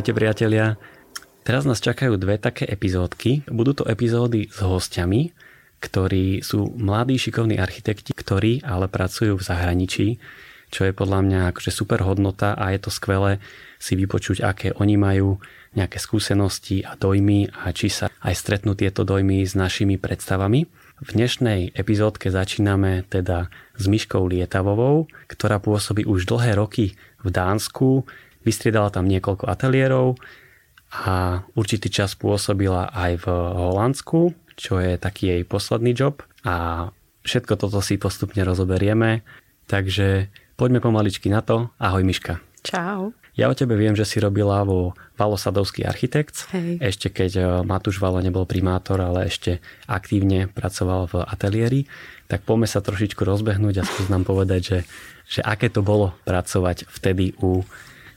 Ahojte priatelia. Teraz nás čakajú dve také epizódky. Budú to epizódy s hostiami, ktorí sú mladí šikovní architekti, ktorí ale pracujú v zahraničí, čo je podľa mňa akože super hodnota a je to skvelé si vypočuť, aké oni majú nejaké skúsenosti a dojmy a či sa aj stretnú tieto dojmy s našimi predstavami. V dnešnej epizódke začíname teda s Myškou Lietavovou, ktorá pôsobí už dlhé roky v Dánsku, Vystriedala tam niekoľko ateliérov a určitý čas pôsobila aj v Holandsku, čo je taký jej posledný job a všetko toto si postupne rozoberieme. Takže poďme pomaličky na to. Ahoj Miška. Čau. Ja o tebe viem, že si robila vo Valosadovský architekt, Hej. ešte keď eh, Matúš Valo nebol primátor, ale ešte aktívne pracoval v ateliéri. Tak poďme sa trošičku rozbehnúť a skús nám povedať, že, že aké to bolo pracovať vtedy u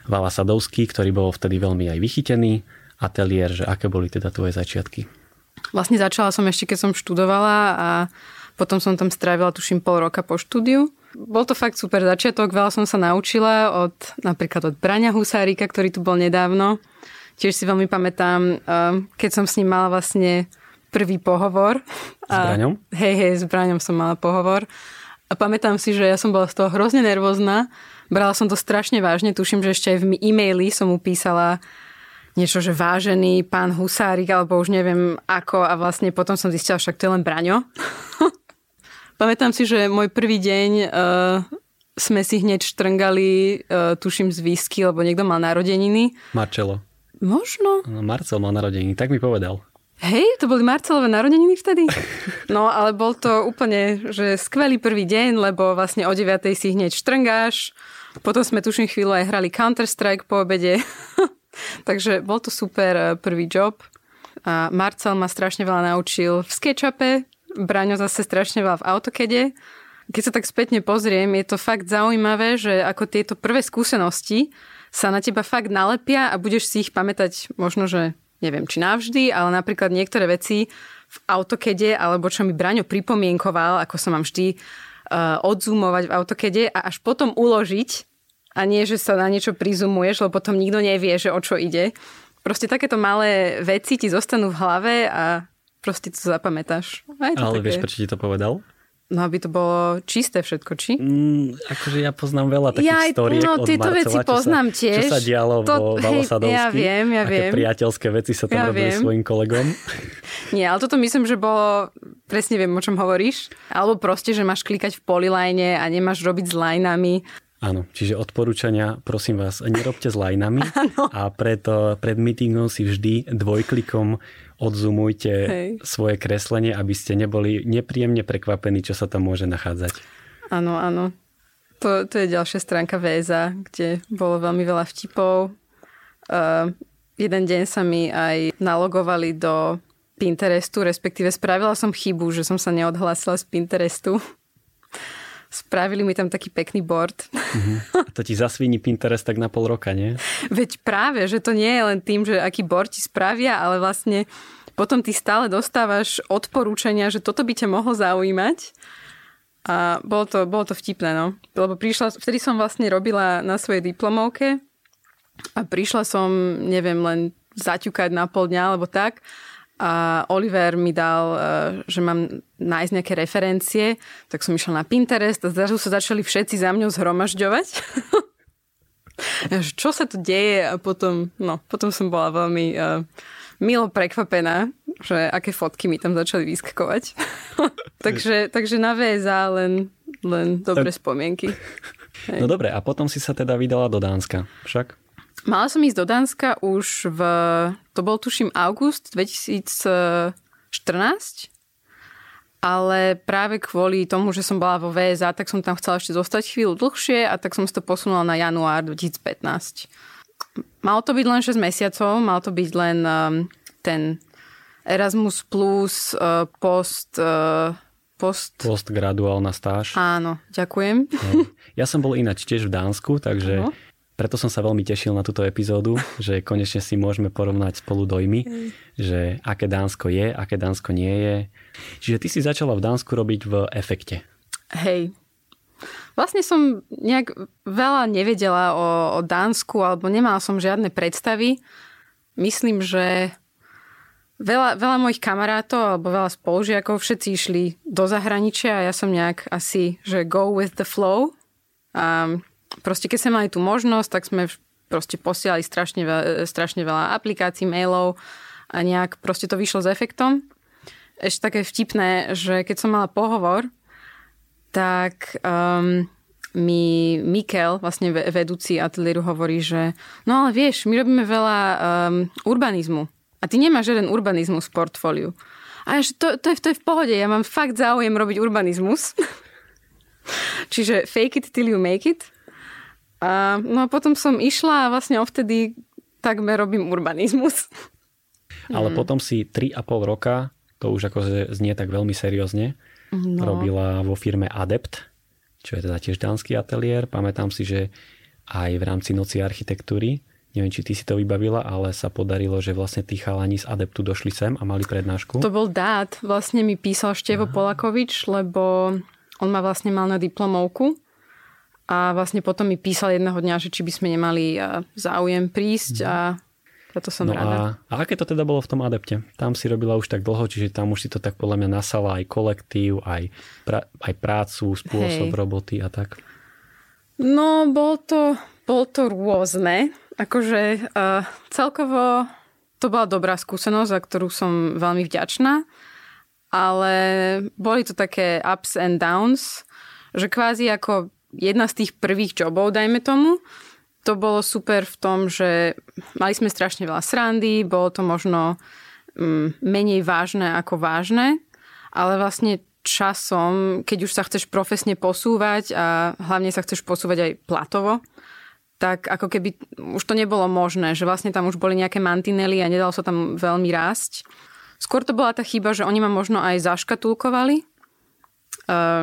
Vala Sadovský, ktorý bol vtedy veľmi aj vychytený, ateliér, že aké boli teda tvoje začiatky? Vlastne začala som ešte, keď som študovala a potom som tam strávila, tuším, pol roka po štúdiu. Bol to fakt super začiatok, veľa som sa naučila od napríklad od Braňa Husárika, ktorý tu bol nedávno. Tiež si veľmi pamätám, um, keď som s ním mala vlastne prvý pohovor. S Braňom? Hej, hej, s Braňom som mala pohovor. A pamätám si, že ja som bola z toho hrozne nervózna. Brala som to strašne vážne. Tuším, že ešte aj v e-maili som mu písala niečo, že vážený pán Husárik, alebo už neviem ako. A vlastne potom som zistila, však to je len Braňo. Pamätám si, že môj prvý deň uh, sme si hneď štrngali, uh, tuším, z výsky, lebo niekto mal narodeniny. Marčelo. Možno. No, Marcel mal narodeniny, tak mi povedal. Hej, to boli Marcelové narodeniny vtedy? No, ale bol to úplne, že skvelý prvý deň, lebo vlastne o 9. si hneď štrngáš. Potom sme tuším chvíľu aj hrali Counter-Strike po obede. Takže bol to super eh, prvý job. A Marcel ma strašne veľa naučil v SketchUpe, Braňo zase strašne veľa v AutoCADe. Keď sa tak spätne pozriem, je to fakt zaujímavé, že ako tieto prvé skúsenosti sa na teba fakt nalepia a budeš si ich pamätať možno, že neviem, či navždy, ale napríklad niektoré veci v AutoCADe, alebo čo mi Braňo pripomienkoval, ako sa mám vždy uh, odzoomovať v AutoCADe a až potom uložiť a nie, že sa na niečo prizumuješ, lebo potom nikto nevie, že o čo ide. Proste takéto malé veci ti zostanú v hlave a proste to zapamätáš. Ale také... vieš, prečo ti to povedal? No, aby to bolo čisté všetko, či? Mm, akože ja poznám veľa takých ja, storiek no, od tieto Marcela, veci poznám čo sa, tiež. Čo sa dialo to, vo Valosadovsky. Ja viem, ja Aké viem. priateľské veci sa tam ja robili viem. svojim kolegom. Nie, ale toto myslím, že bolo, presne viem, o čom hovoríš. Alebo proste, že máš klikať v polyline a nemáš robiť s lineami. Áno, čiže odporúčania, prosím vás, nerobte s lineami a preto pred meetingom si vždy dvojklikom odzumujte Hej. svoje kreslenie, aby ste neboli nepríjemne prekvapení, čo sa tam môže nachádzať. Áno, áno. To, to je ďalšia stránka VEZA, kde bolo veľmi veľa vtipov. Uh, jeden deň sa mi aj nalogovali do Pinterestu, respektíve spravila som chybu, že som sa neodhlásila z Pinterestu. Spravili mi tam taký pekný board. Uh-huh. To ti zasvíni Pinterest tak na pol roka, nie? Veď práve, že to nie je len tým, že aký board ti spravia, ale vlastne potom ty stále dostávaš odporúčania, že toto by ťa mohlo zaujímať. A bolo to, bolo to vtipné, no. Lebo prišla, vtedy som vlastne robila na svojej diplomovke a prišla som, neviem, len zaťukať na pol dňa alebo tak. A Oliver mi dal, e, že mám nájsť nejaké referencie, tak som išla na Pinterest a zrazu sa začali všetci za mňou zhromažďovať. Čo sa tu deje? A potom, no, potom som bola veľmi uh, milo prekvapená, že aké fotky mi tam začali vyskakovať. takže, takže na VSA len, len dobré spomienky. Hej. No dobre, a potom si sa teda vydala do Dánska, však? Mala som ísť do Dánska už v, to bol tuším august 2014, ale práve kvôli tomu, že som bola vo VSA, tak som tam chcela ešte zostať chvíľu dlhšie a tak som si to posunula na január 2015. Malo to byť len 6 mesiacov, mal to byť len um, ten Erasmus plus uh, post... Uh, post... Postgraduálna stáž. Áno, ďakujem. No. Ja som bol ináč tiež v Dánsku, takže uh-huh. Preto som sa veľmi tešil na túto epizódu, že konečne si môžeme porovnať spolu dojmy, že aké Dánsko je, aké Dánsko nie je. Čiže ty si začala v Dánsku robiť v efekte. Hej. Vlastne som nejak veľa nevedela o, o Dánsku, alebo nemala som žiadne predstavy. Myslím, že veľa, veľa mojich kamarátov alebo veľa spolužiakov všetci išli do zahraničia a ja som nejak asi, že go with the flow. A proste keď sme mali tú možnosť, tak sme proste posielali strašne, veľa, strašne veľa aplikácií, mailov a nejak proste to vyšlo s efektom. Ešte také vtipné, že keď som mala pohovor, tak um, mi Mikel, vlastne vedúci ateliéru, hovorí, že no ale vieš, my robíme veľa um, urbanizmu a ty nemáš jeden urbanizmus v portfóliu. A že to, to, je, to je v pohode, ja mám fakt záujem robiť urbanizmus. Čiže fake it till you make it. A, no a potom som išla a vlastne ovtedy takmer robím urbanizmus. Ale hmm. potom si 3,5 roka, to už ako znie tak veľmi seriózne, No. Robila vo firme Adept, čo je teda tiež dánsky ateliér. Pamätám si, že aj v rámci noci architektúry, neviem, či ty si to vybavila, ale sa podarilo, že vlastne tí chalani z Adeptu došli sem a mali prednášku. To bol dát. Vlastne mi písal Števo Aha. Polakovič, lebo on ma vlastne mal na diplomovku a vlastne potom mi písal jedného dňa, že či by sme nemali záujem prísť a to som no rada. A, a aké to teda bolo v tom adepte? Tam si robila už tak dlho, čiže tam už si to tak podľa mňa nasala aj kolektív, aj, pra, aj prácu, spôsob Hej. roboty a tak. No, bol to, bol to rôzne. Akože uh, celkovo to bola dobrá skúsenosť, za ktorú som veľmi vďačná, ale boli to také ups and downs, že kvázi ako jedna z tých prvých jobov, dajme tomu, to bolo super v tom, že mali sme strašne veľa srandy, bolo to možno mm, menej vážne ako vážne, ale vlastne časom, keď už sa chceš profesne posúvať a hlavne sa chceš posúvať aj platovo, tak ako keby už to nebolo možné, že vlastne tam už boli nejaké mantinely a nedalo sa tam veľmi rásť. Skôr to bola tá chyba, že oni ma možno aj zaškatulkovali,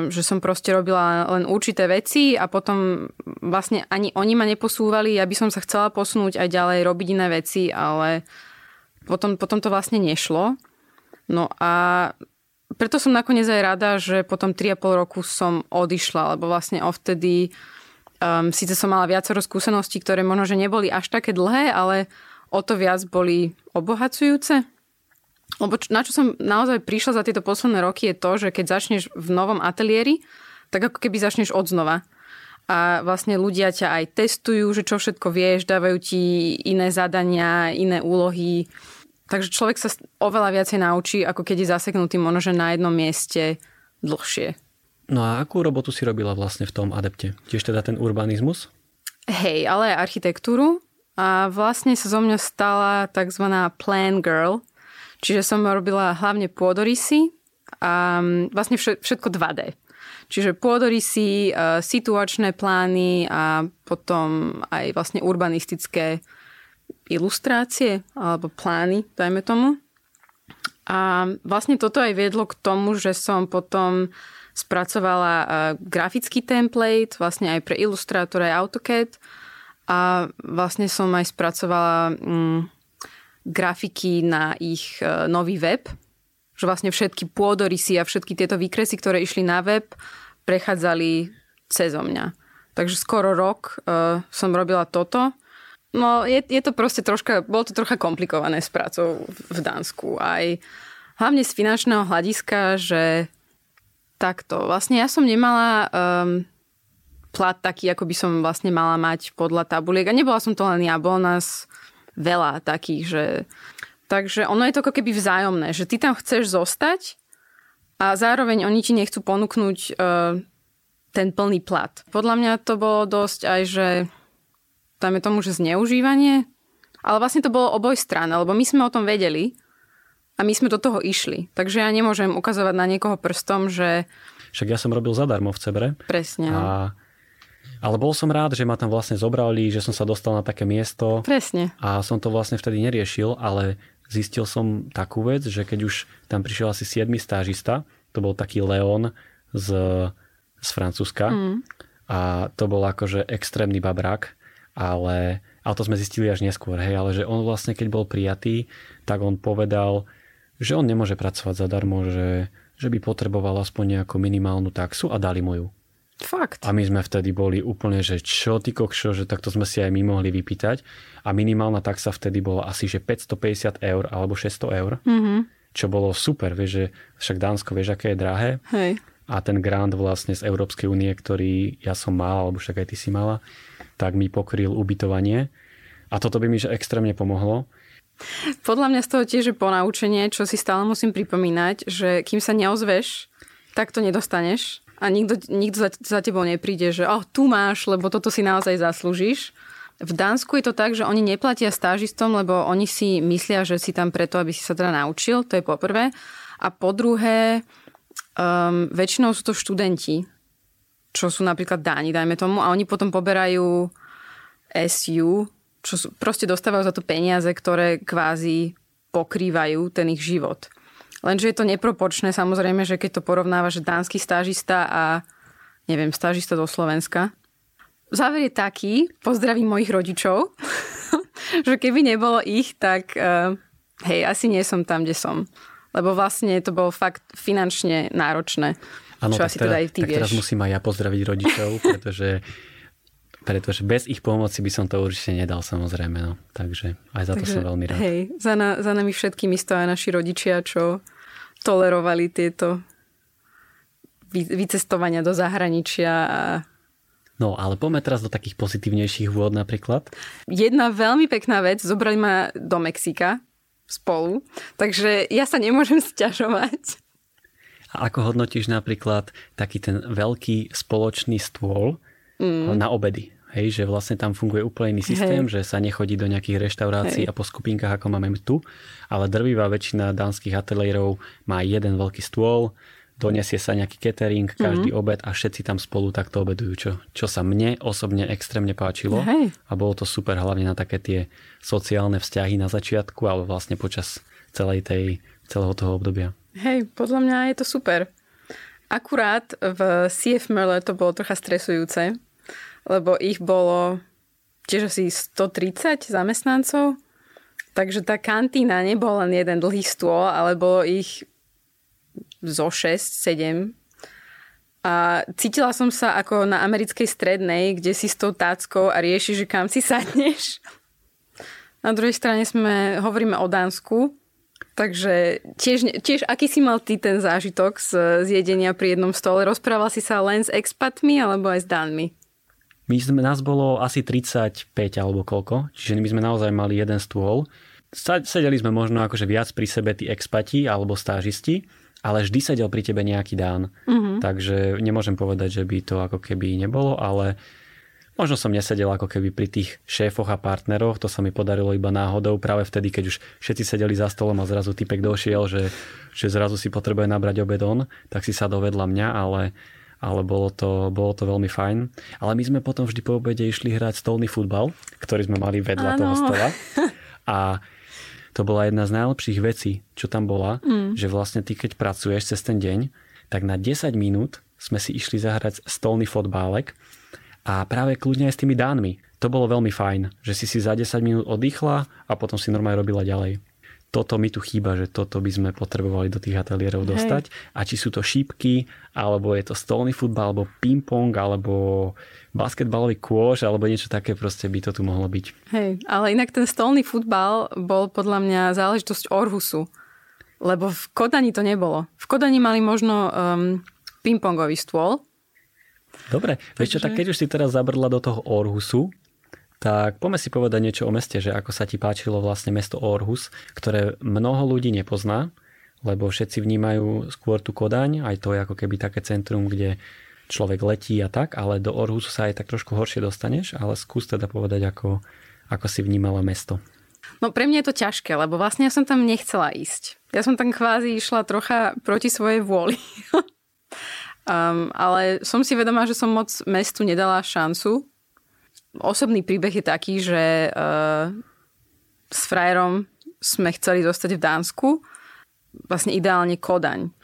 že som proste robila len určité veci a potom vlastne ani oni ma neposúvali, ja by som sa chcela posunúť aj ďalej, robiť iné veci, ale potom, potom to vlastne nešlo. No a preto som nakoniec aj rada, že potom 3,5 roku som odišla, lebo vlastne ovtedy um, síce som mala viacero skúseností, ktoré možno, že neboli až také dlhé, ale o to viac boli obohacujúce. Lebo na čo som naozaj prišla za tieto posledné roky je to, že keď začneš v novom ateliéri, tak ako keby začneš od znova. A vlastne ľudia ťa aj testujú, že čo všetko vieš, dávajú ti iné zadania, iné úlohy. Takže človek sa oveľa viacej naučí, ako keď je zaseknutý možno, na jednom mieste dlhšie. No a akú robotu si robila vlastne v tom adepte? Tiež teda ten urbanizmus? Hej, ale aj architektúru. A vlastne sa zo mňa stala tzv. plan girl, Čiže som robila hlavne pôdorysy a mm, vlastne všetko 2D. Čiže pôdorysy, e, situačné plány a potom aj vlastne urbanistické ilustrácie alebo plány, dajme tomu. A vlastne toto aj viedlo k tomu, že som potom spracovala e, grafický template, vlastne aj pre ilustrátor aj AutoCAD a vlastne som aj spracovala mm, grafiky na ich e, nový web, že vlastne všetky pôdorysy a všetky tieto výkresy, ktoré išli na web, prechádzali cez mňa. Takže skoro rok uh, som robila toto. No je, je to proste troška, bolo to trocha komplikované s prácou v Dánsku. Aj hlavne z finančného hľadiska, že takto. Vlastne ja som nemala um, plat taký, ako by som vlastne mala mať podľa tabuliek. A nebola som to len ja, bol nás veľa takých, že... Takže ono je to ako keby vzájomné, že ty tam chceš zostať a zároveň oni ti nechcú ponúknuť uh, ten plný plat. Podľa mňa to bolo dosť aj, že tam je tomu, že zneužívanie, ale vlastne to bolo oboj stran, lebo my sme o tom vedeli a my sme do toho išli. Takže ja nemôžem ukazovať na niekoho prstom, že... Však ja som robil zadarmo v Cebre. Presne. A ale bol som rád, že ma tam vlastne zobrali, že som sa dostal na také miesto. Presne. A som to vlastne vtedy neriešil, ale zistil som takú vec, že keď už tam prišiel asi 7 stážista, to bol taký Leon z, z Francúzska mm. a to bol akože extrémny babrák, ale, ale to sme zistili až neskôr, hej, ale že on vlastne keď bol prijatý, tak on povedal, že on nemôže pracovať zadarmo, že, že by potreboval aspoň nejakú minimálnu taxu a dali mu ju. Fakt. A my sme vtedy boli úplne, že čo ty kokšo, že takto sme si aj my mohli vypýtať. A minimálna taxa vtedy bola asi, že 550 eur alebo 600 eur. Mm-hmm. Čo bolo super, vieš, že však Dánsko, vieš, aké je drahé. Hej. A ten grant vlastne z Európskej únie, ktorý ja som mal, alebo však aj ty si mala, tak mi pokryl ubytovanie. A toto by mi že extrémne pomohlo. Podľa mňa z toho tiež je ponaučenie, čo si stále musím pripomínať, že kým sa neozveš, tak to nedostaneš a nikto, nikto za, za tebou nepríde, že oh, tu máš, lebo toto si naozaj zaslúžiš. V Dánsku je to tak, že oni neplatia stážistom, lebo oni si myslia, že si tam preto, aby si sa teda naučil, to je po prvé. A po druhé, um, väčšinou sú to študenti, čo sú napríklad Dáni, dajme tomu, a oni potom poberajú SU, čo sú, proste dostávajú za to peniaze, ktoré kvázi pokrývajú ten ich život. Lenže je to neproporčné, samozrejme, že keď to porovnávaš dánsky stážista a neviem, stážista do Slovenska. Záver je taký, pozdravím mojich rodičov, že keby nebolo ich, tak uh, hej, asi nie som tam, kde som. Lebo vlastne to bolo fakt finančne náročné. Ano, čo asi teda, teda aj ty tak vieš. teraz musím aj ja pozdraviť rodičov, pretože pretože bez ich pomoci by som to určite nedal samozrejme. No. Takže aj za to Takže, som veľmi rád. Hej, za, na, za nami všetkými stoja naši rodičia, čo tolerovali tieto vycestovania do zahraničia a No, ale poďme teraz do takých pozitívnejších vôd napríklad. Jedna veľmi pekná vec, zobrali ma do Mexika spolu, takže ja sa nemôžem sťažovať. A ako hodnotíš napríklad taký ten veľký spoločný stôl, mm. na obedy. Hej, že vlastne tam funguje úplne iný systém, Hej. že sa nechodí do nejakých reštaurácií Hej. a po skupinkách, ako máme tu, ale drvivá väčšina dánskych ateliérov má jeden veľký stôl, donesie sa nejaký catering, každý mm-hmm. obed a všetci tam spolu takto obedujú, čo, čo sa mne osobne extrémne páčilo. Hej. A bolo to super hlavne na také tie sociálne vzťahy na začiatku, ale vlastne počas celej tej, celého toho obdobia. Hej, podľa mňa je to super. Akurát v CF Merle to bolo trocha stresujúce, lebo ich bolo tiež asi 130 zamestnancov, takže tá kantína nebol len jeden dlhý stôl, ale bolo ich zo 6, 7. A cítila som sa ako na americkej strednej, kde si s tou táckou a rieši, že kam si sadneš. Na druhej strane sme, hovoríme o Dánsku, takže tiež, tiež aký si mal ty ten zážitok z, z jedenia pri jednom stole? Rozprával si sa len s expatmi alebo aj s Dánmi? My sme, nás bolo asi 35 alebo koľko, čiže my sme naozaj mali jeden stôl. Sedeli sme možno akože viac pri sebe tí expati alebo stážisti, ale vždy sedel pri tebe nejaký dán. Mm-hmm. Takže nemôžem povedať, že by to ako keby nebolo, ale možno som nesedel ako keby pri tých šéfoch a partneroch, to sa mi podarilo iba náhodou, práve vtedy, keď už všetci sedeli za stolom a zrazu typek došiel, že, že zrazu si potrebuje nabrať obed on, tak si sa dovedla mňa, ale ale bolo to, bolo to veľmi fajn. Ale my sme potom vždy po obede išli hrať stolný futbal, ktorý sme mali vedľa ano. toho stola. A to bola jedna z najlepších vecí, čo tam bola, mm. že vlastne ty, keď pracuješ cez ten deň, tak na 10 minút sme si išli zahrať stolný fotbálek a práve kľudne aj s tými dánmi. To bolo veľmi fajn, že si si za 10 minút oddychla a potom si normálne robila ďalej toto mi tu chýba, že toto by sme potrebovali do tých ateliérov Hej. dostať. A či sú to šípky, alebo je to stolný futbal, alebo ping-pong, alebo basketbalový kôž, alebo niečo také proste by to tu mohlo byť. Hej, ale inak ten stolný futbal bol podľa mňa záležitosť Orhusu. Lebo v Kodani to nebolo. V Kodani mali možno um, ping-pongový stôl. Dobre, Takže... vieš čo, tak keď už si teraz zabrdla do toho Orhusu, tak poďme si povedať niečo o meste, že ako sa ti páčilo vlastne mesto Orhus, ktoré mnoho ľudí nepozná, lebo všetci vnímajú skôr tú Kodaň, aj to je ako keby také centrum, kde človek letí a tak, ale do Orhusu sa aj tak trošku horšie dostaneš, ale skús teda povedať, ako, ako si vnímala mesto. No pre mňa je to ťažké, lebo vlastne ja som tam nechcela ísť. Ja som tam kvázi išla trocha proti svojej vôli. um, ale som si vedomá, že som moc mestu nedala šancu, osobný príbeh je taký, že uh, s frajerom sme chceli zostať v Dánsku, vlastne ideálne Kodaň.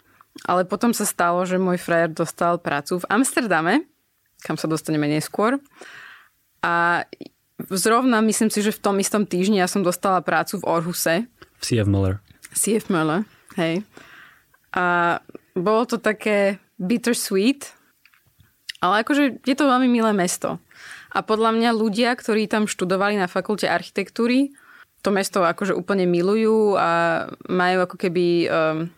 Ale potom sa stalo, že môj frajer dostal prácu v Amsterdame, kam sa dostaneme neskôr. A zrovna myslím si, že v tom istom týždni ja som dostala prácu v Orhuse. V CF Muller. CF Muller, hej. A bolo to také bittersweet, Ale akože je to veľmi milé mesto. A podľa mňa ľudia, ktorí tam študovali na fakulte architektúry, to mesto akože úplne milujú a majú ako keby um,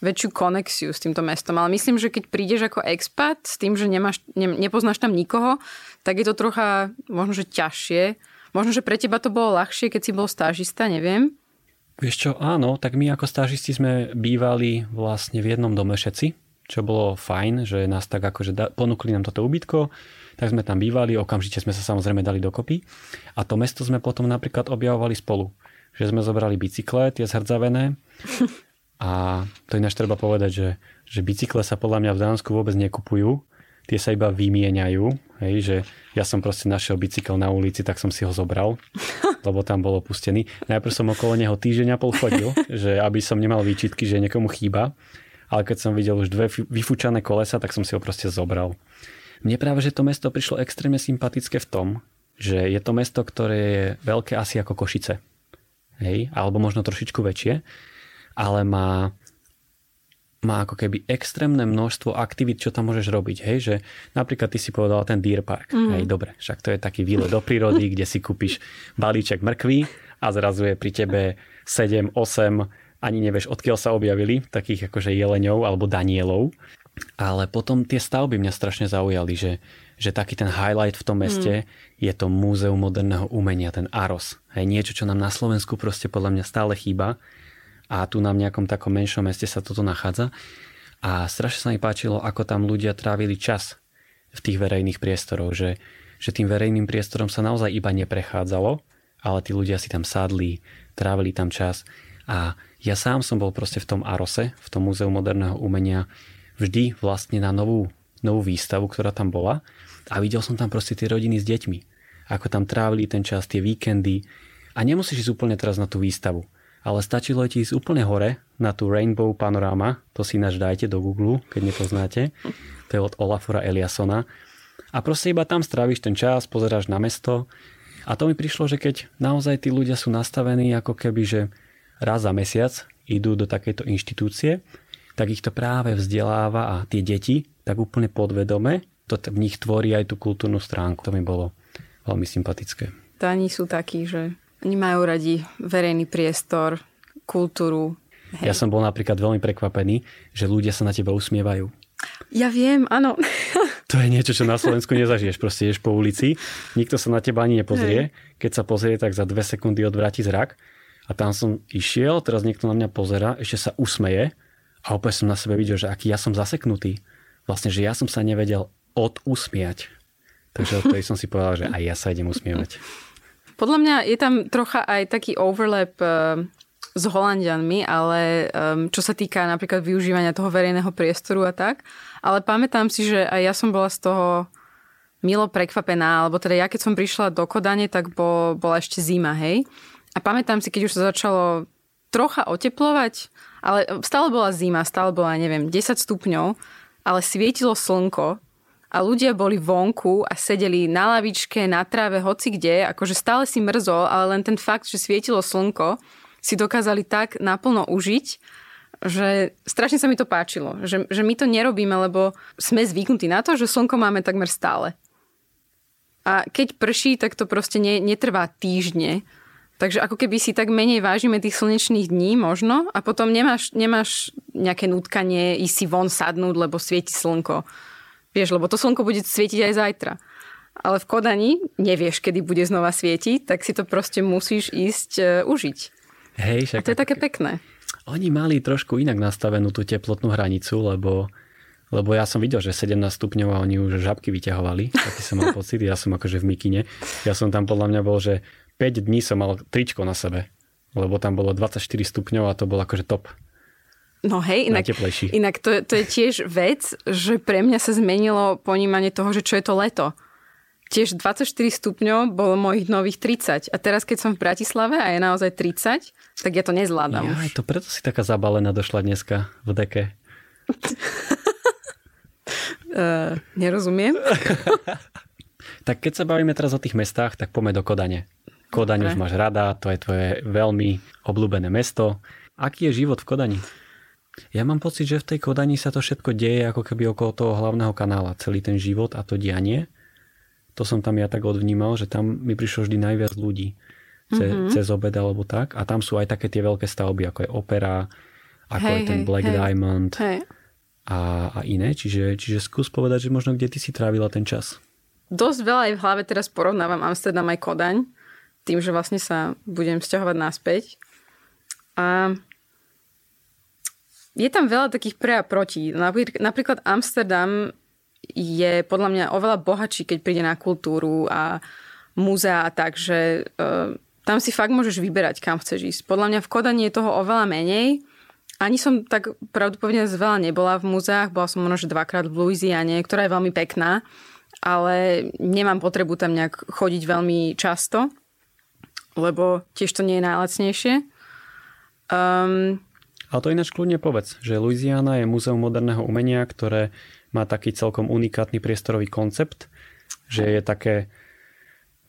väčšiu konexiu s týmto mestom. Ale myslím, že keď prídeš ako expat s tým, že nemáš, ne, nepoznáš tam nikoho, tak je to trocha možno, že ťažšie. Možno, že pre teba to bolo ľahšie, keď si bol stážista, neviem. Vieš čo, áno, tak my ako stážisti sme bývali vlastne v jednom dome všetci, čo bolo fajn, že nás tak akože da, ponúkli nám toto ubytko, tak sme tam bývali, okamžite sme sa samozrejme dali dokopy a to mesto sme potom napríklad objavovali spolu. Že sme zobrali bicykle, tie zhrdzavené a to ináč treba povedať, že, že bicykle sa podľa mňa v Dánsku vôbec nekupujú, tie sa iba vymieňajú, hej, že ja som proste našiel bicykel na ulici, tak som si ho zobral, lebo tam bol opustený. Najprv som okolo neho týždeň a pol chodil, že aby som nemal výčitky, že niekomu chýba, ale keď som videl už dve vyfúčané kolesa, tak som si ho proste zobral. Mne práve, že to mesto prišlo extrémne sympatické v tom, že je to mesto, ktoré je veľké asi ako Košice. Hej, alebo možno trošičku väčšie ale má má ako keby extrémne množstvo aktivít, čo tam môžeš robiť. Hej, že napríklad ty si povedal ten Deer Park. Mm. Hej, dobre, však to je taký výlet do prírody, kde si kúpiš balíček mrkví a zrazu je pri tebe 7, 8, ani nevieš, odkiaľ sa objavili, takých akože jeleňov alebo danielov. Ale potom tie stavby mňa strašne zaujali, že, že taký ten highlight v tom meste mm. je to Múzeum moderného umenia, ten AROS. Hej, niečo, čo nám na Slovensku proste podľa mňa stále chýba a tu na nejakom takom menšom meste sa toto nachádza. A strašne sa mi páčilo, ako tam ľudia trávili čas v tých verejných priestoroch, že, že tým verejným priestorom sa naozaj iba neprechádzalo, ale tí ľudia si tam sadli, trávili tam čas. A ja sám som bol proste v tom Arose, v tom Múzeu moderného umenia, vždy vlastne na novú, novú výstavu, ktorá tam bola. A videl som tam proste tie rodiny s deťmi. Ako tam trávili ten čas, tie víkendy. A nemusíš ísť úplne teraz na tú výstavu ale stačilo ti ísť úplne hore na tú Rainbow Panorama, to si ináč dajte do Google, keď nepoznáte, to je od Olafora Eliasona. A proste iba tam stráviš ten čas, pozeráš na mesto a to mi prišlo, že keď naozaj tí ľudia sú nastavení ako keby, že raz za mesiac idú do takejto inštitúcie, tak ich to práve vzdeláva a tie deti tak úplne podvedome to v nich tvorí aj tú kultúrnu stránku. To mi bolo veľmi sympatické. Tani sú takí, že oni majú radi verejný priestor, kultúru. Hej. Ja som bol napríklad veľmi prekvapený, že ľudia sa na teba usmievajú. Ja viem, áno. To je niečo, čo na Slovensku nezažiješ. Proste ideš po ulici, nikto sa na teba ani nepozrie. Keď sa pozrie, tak za dve sekundy odvráti zrak. A tam som išiel, teraz niekto na mňa pozera, ešte sa usmeje a opäť som na sebe videl, že aký ja som zaseknutý. Vlastne, že ja som sa nevedel odusmiať. Takže odtedy som si povedal, že aj ja sa idem usmievať. Podľa mňa je tam trocha aj taký overlap uh, s Holandianmi, ale um, čo sa týka napríklad využívania toho verejného priestoru a tak. Ale pamätám si, že aj ja som bola z toho milo prekvapená, alebo teda ja keď som prišla do Kodane, tak bo, bola ešte zima, hej. A pamätám si, keď už sa začalo trocha oteplovať, ale stále bola zima, stále bola, neviem, 10 stupňov, ale svietilo slnko a ľudia boli vonku a sedeli na lavičke, na tráve, hoci kde, akože stále si mrzol, ale len ten fakt, že svietilo slnko, si dokázali tak naplno užiť, že strašne sa mi to páčilo. Že, že my to nerobíme, lebo sme zvyknutí na to, že slnko máme takmer stále. A keď prší, tak to proste ne, netrvá týždne. Takže ako keby si tak menej vážime tých slnečných dní možno a potom nemáš, nemáš nejaké nutkanie ísť si von sadnúť, lebo svieti slnko. Vieš, lebo to slnko bude svietiť aj zajtra. Ale v Kodani nevieš, kedy bude znova svietiť, tak si to proste musíš ísť uh, užiť. Hej, však... A to je také pekné. Oni mali trošku inak nastavenú tú teplotnú hranicu, lebo, lebo ja som videl, že 17 stupňov a oni už žabky vyťahovali. Taký som mal pocit, ja som akože v mikine. Ja som tam podľa mňa bol, že 5 dní som mal tričko na sebe, lebo tam bolo 24 stupňov a to bol akože top. No hej, inak, inak to, to je tiež vec, že pre mňa sa zmenilo ponímanie toho, že čo je to leto. Tiež 24 stupňov bolo mojich nových 30. A teraz, keď som v Bratislave a je naozaj 30, tak ja to nezvládam. Ja, to preto si taká zabalená došla dneska v deke. uh, nerozumiem. tak keď sa bavíme teraz o tých mestách, tak poďme do Kodane. Kodaň už máš rada, to je tvoje veľmi obľúbené mesto. Aký je život v Kodani? Ja mám pocit, že v tej Kodani sa to všetko deje ako keby okolo toho hlavného kanála, celý ten život a to dianie. To som tam ja tak odvnímal, že tam mi prišlo vždy najviac ľudí ce, mm-hmm. cez obed alebo tak. A tam sú aj také tie veľké stavby, ako je opera, ako hej, je ten Black hej, Diamond hej. A, a iné. Čiže, čiže skús povedať, že možno kde ty si trávila ten čas. Dosť veľa aj v hlave teraz porovnávam Amsterdam aj Kodaň, tým, že vlastne sa budem sťahovať naspäť. A je tam veľa takých pre a proti. Napríklad Amsterdam je podľa mňa oveľa bohatší, keď príde na kultúru a múzea a tak, že uh, tam si fakt môžeš vyberať, kam chceš ísť. Podľa mňa v Kodani je toho oveľa menej. Ani som tak pravdepodobne veľa nebola v múzeách, bola som možno dvakrát v Louisiane, ktorá je veľmi pekná, ale nemám potrebu tam nejak chodiť veľmi často, lebo tiež to nie je najlacnejšie. Um, ale to ináč kľudne povedz, že Louisiana je múzeum moderného umenia, ktoré má taký celkom unikátny priestorový koncept, že je také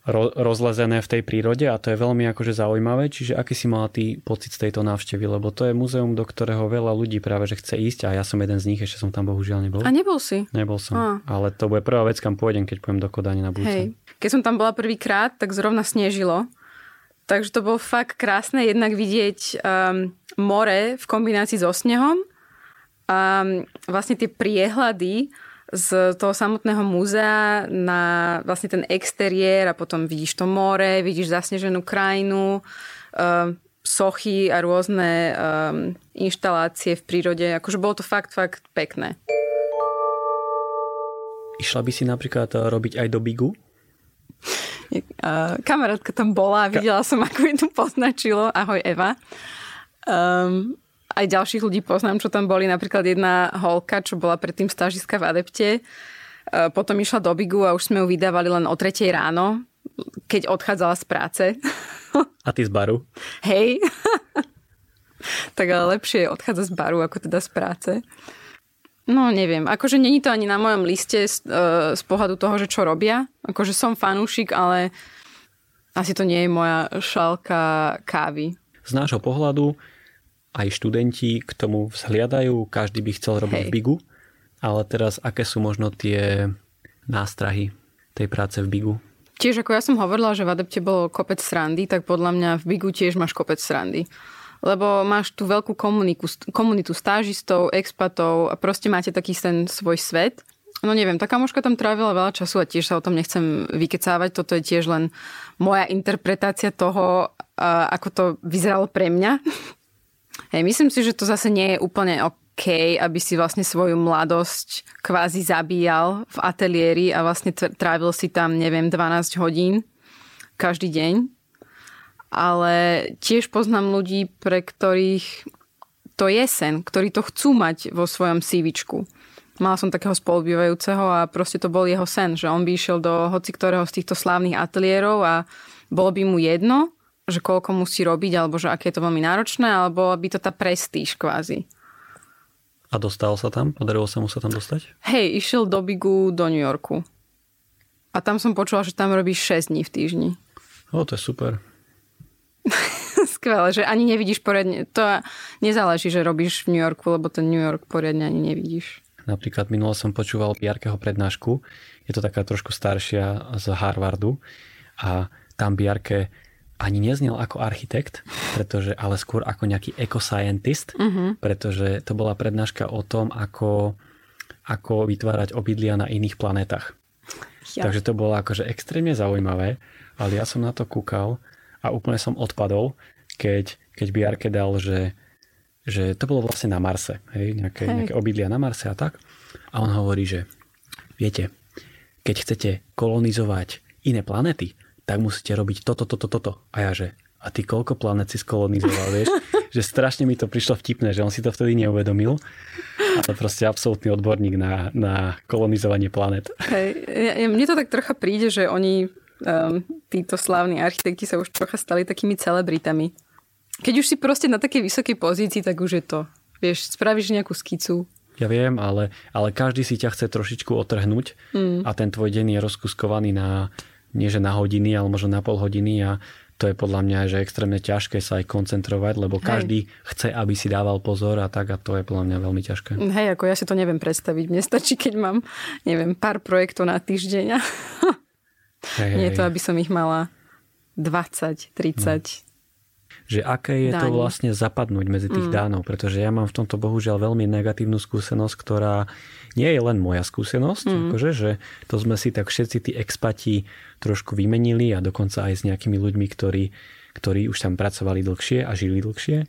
ro- rozlezené v tej prírode a to je veľmi akože zaujímavé. Čiže aký si mala ty pocit z tejto návštevy? Lebo to je múzeum, do ktorého veľa ľudí práve že chce ísť a ja som jeden z nich, ešte som tam bohužiaľ nebol. A nebol si? Nebol som, a. ale to bude prvá vec, kam pôjdem, keď pôjdem do Kodane na budúce. Hej. Keď som tam bola prvýkrát, tak zrovna snežilo Takže to bolo fakt krásne jednak vidieť um, more v kombinácii so snehom a um, vlastne tie priehľady z toho samotného múzea na vlastne ten exteriér a potom vidíš to more, vidíš zasneženú krajinu, um, sochy a rôzne um, inštalácie v prírode. Akože bolo to fakt, fakt pekné. Išla by si napríklad robiť aj do Bigu? kamarátka tam bola a videla som, ako mi to poznačilo. Ahoj Eva. Um, aj ďalších ľudí poznám, čo tam boli. Napríklad jedna holka, čo bola predtým stážiska v Adepte. Uh, potom išla do Bigu a už sme ju vydávali len o tretej ráno, keď odchádzala z práce. A ty z baru? Hej. tak ale lepšie je odchádzať z baru, ako teda z práce. No neviem, akože není to ani na mojom liste z, uh, z pohľadu toho, že čo robia. Akože som fanúšik, ale asi to nie je moja šálka kávy. Z nášho pohľadu aj študenti k tomu vzhliadajú, každý by chcel robiť Hej. v Bigu, ale teraz aké sú možno tie nástrahy tej práce v Bigu? Tiež ako ja som hovorila, že v Adepte bolo kopec srandy, tak podľa mňa v Bigu tiež máš kopec srandy lebo máš tú veľkú komuniku, komunitu stážistov, expatov a proste máte taký ten svoj svet. No neviem, taká kamoška tam trávila veľa času a tiež sa o tom nechcem vykecávať. Toto je tiež len moja interpretácia toho, ako to vyzeralo pre mňa. Hej, myslím si, že to zase nie je úplne OK, aby si vlastne svoju mladosť kvázi zabíjal v ateliéri a vlastne trávil si tam, neviem, 12 hodín každý deň ale tiež poznám ľudí, pre ktorých to je sen, ktorí to chcú mať vo svojom CVčku. Mala som takého spolubývajúceho a proste to bol jeho sen, že on by išiel do hoci ktorého z týchto slávnych ateliérov a bolo by mu jedno, že koľko musí robiť, alebo že aké je to veľmi náročné, alebo by to tá prestíž kvázi. A dostal sa tam? Podarilo sa mu sa tam dostať? Hej, išiel do Bigu do New Yorku. A tam som počula, že tam robíš 6 dní v týždni. O, to je super. Skvelé, že ani nevidíš poriadne. To nezáleží, že robíš v New Yorku, lebo ten New York poriadne ani nevidíš. Napríklad minulo som počúval Biarkeho prednášku. Je to taká trošku staršia z Harvardu a tam Biarke ani neznel ako architekt, pretože, ale skôr ako nejaký ecoscientist, uh-huh. pretože to bola prednáška o tom, ako, ako vytvárať obydlia na iných planetách. Ja. Takže to bolo akože extrémne zaujímavé, ale ja som na to kúkal a úplne som odpadol, keď, keď Biarke dal, že, že to bolo vlastne na Marse, hej, nejaké, hej. nejaké obydlia na Marse a tak. A on hovorí, že viete, keď chcete kolonizovať iné planety, tak musíte robiť toto, toto, toto. A ja že, a ty koľko planet si skolonizoval, vieš? že strašne mi to prišlo vtipné, že on si to vtedy neuvedomil. Ale proste absolútny odborník na, na kolonizovanie planet. Hej, mne to tak trocha príde, že oni um, títo slávni architekti sa už trocha stali takými celebritami. Keď už si proste na takej vysokej pozícii, tak už je to. Vieš, spravíš nejakú skicu. Ja viem, ale, ale každý si ťa chce trošičku otrhnúť mm. a ten tvoj deň je rozkuskovaný na, nie že na hodiny, ale možno na pol hodiny a to je podľa mňa že extrémne ťažké sa aj koncentrovať, lebo Hej. každý chce, aby si dával pozor a tak a to je podľa mňa veľmi ťažké. Hej, ako ja si to neviem predstaviť. Mne stačí, keď mám, neviem, pár projektov na týždeň. Hej, Nie je to, aby som ich mala 20, 30. No. Že aké je Dáni. to vlastne zapadnúť medzi tých mm. dánov, pretože ja mám v tomto bohužiaľ veľmi negatívnu skúsenosť, ktorá nie je len moja skúsenosť, mm. akože, že to sme si tak všetci tí expati trošku vymenili a dokonca aj s nejakými ľuďmi, ktorí, ktorí už tam pracovali dlhšie a žili dlhšie.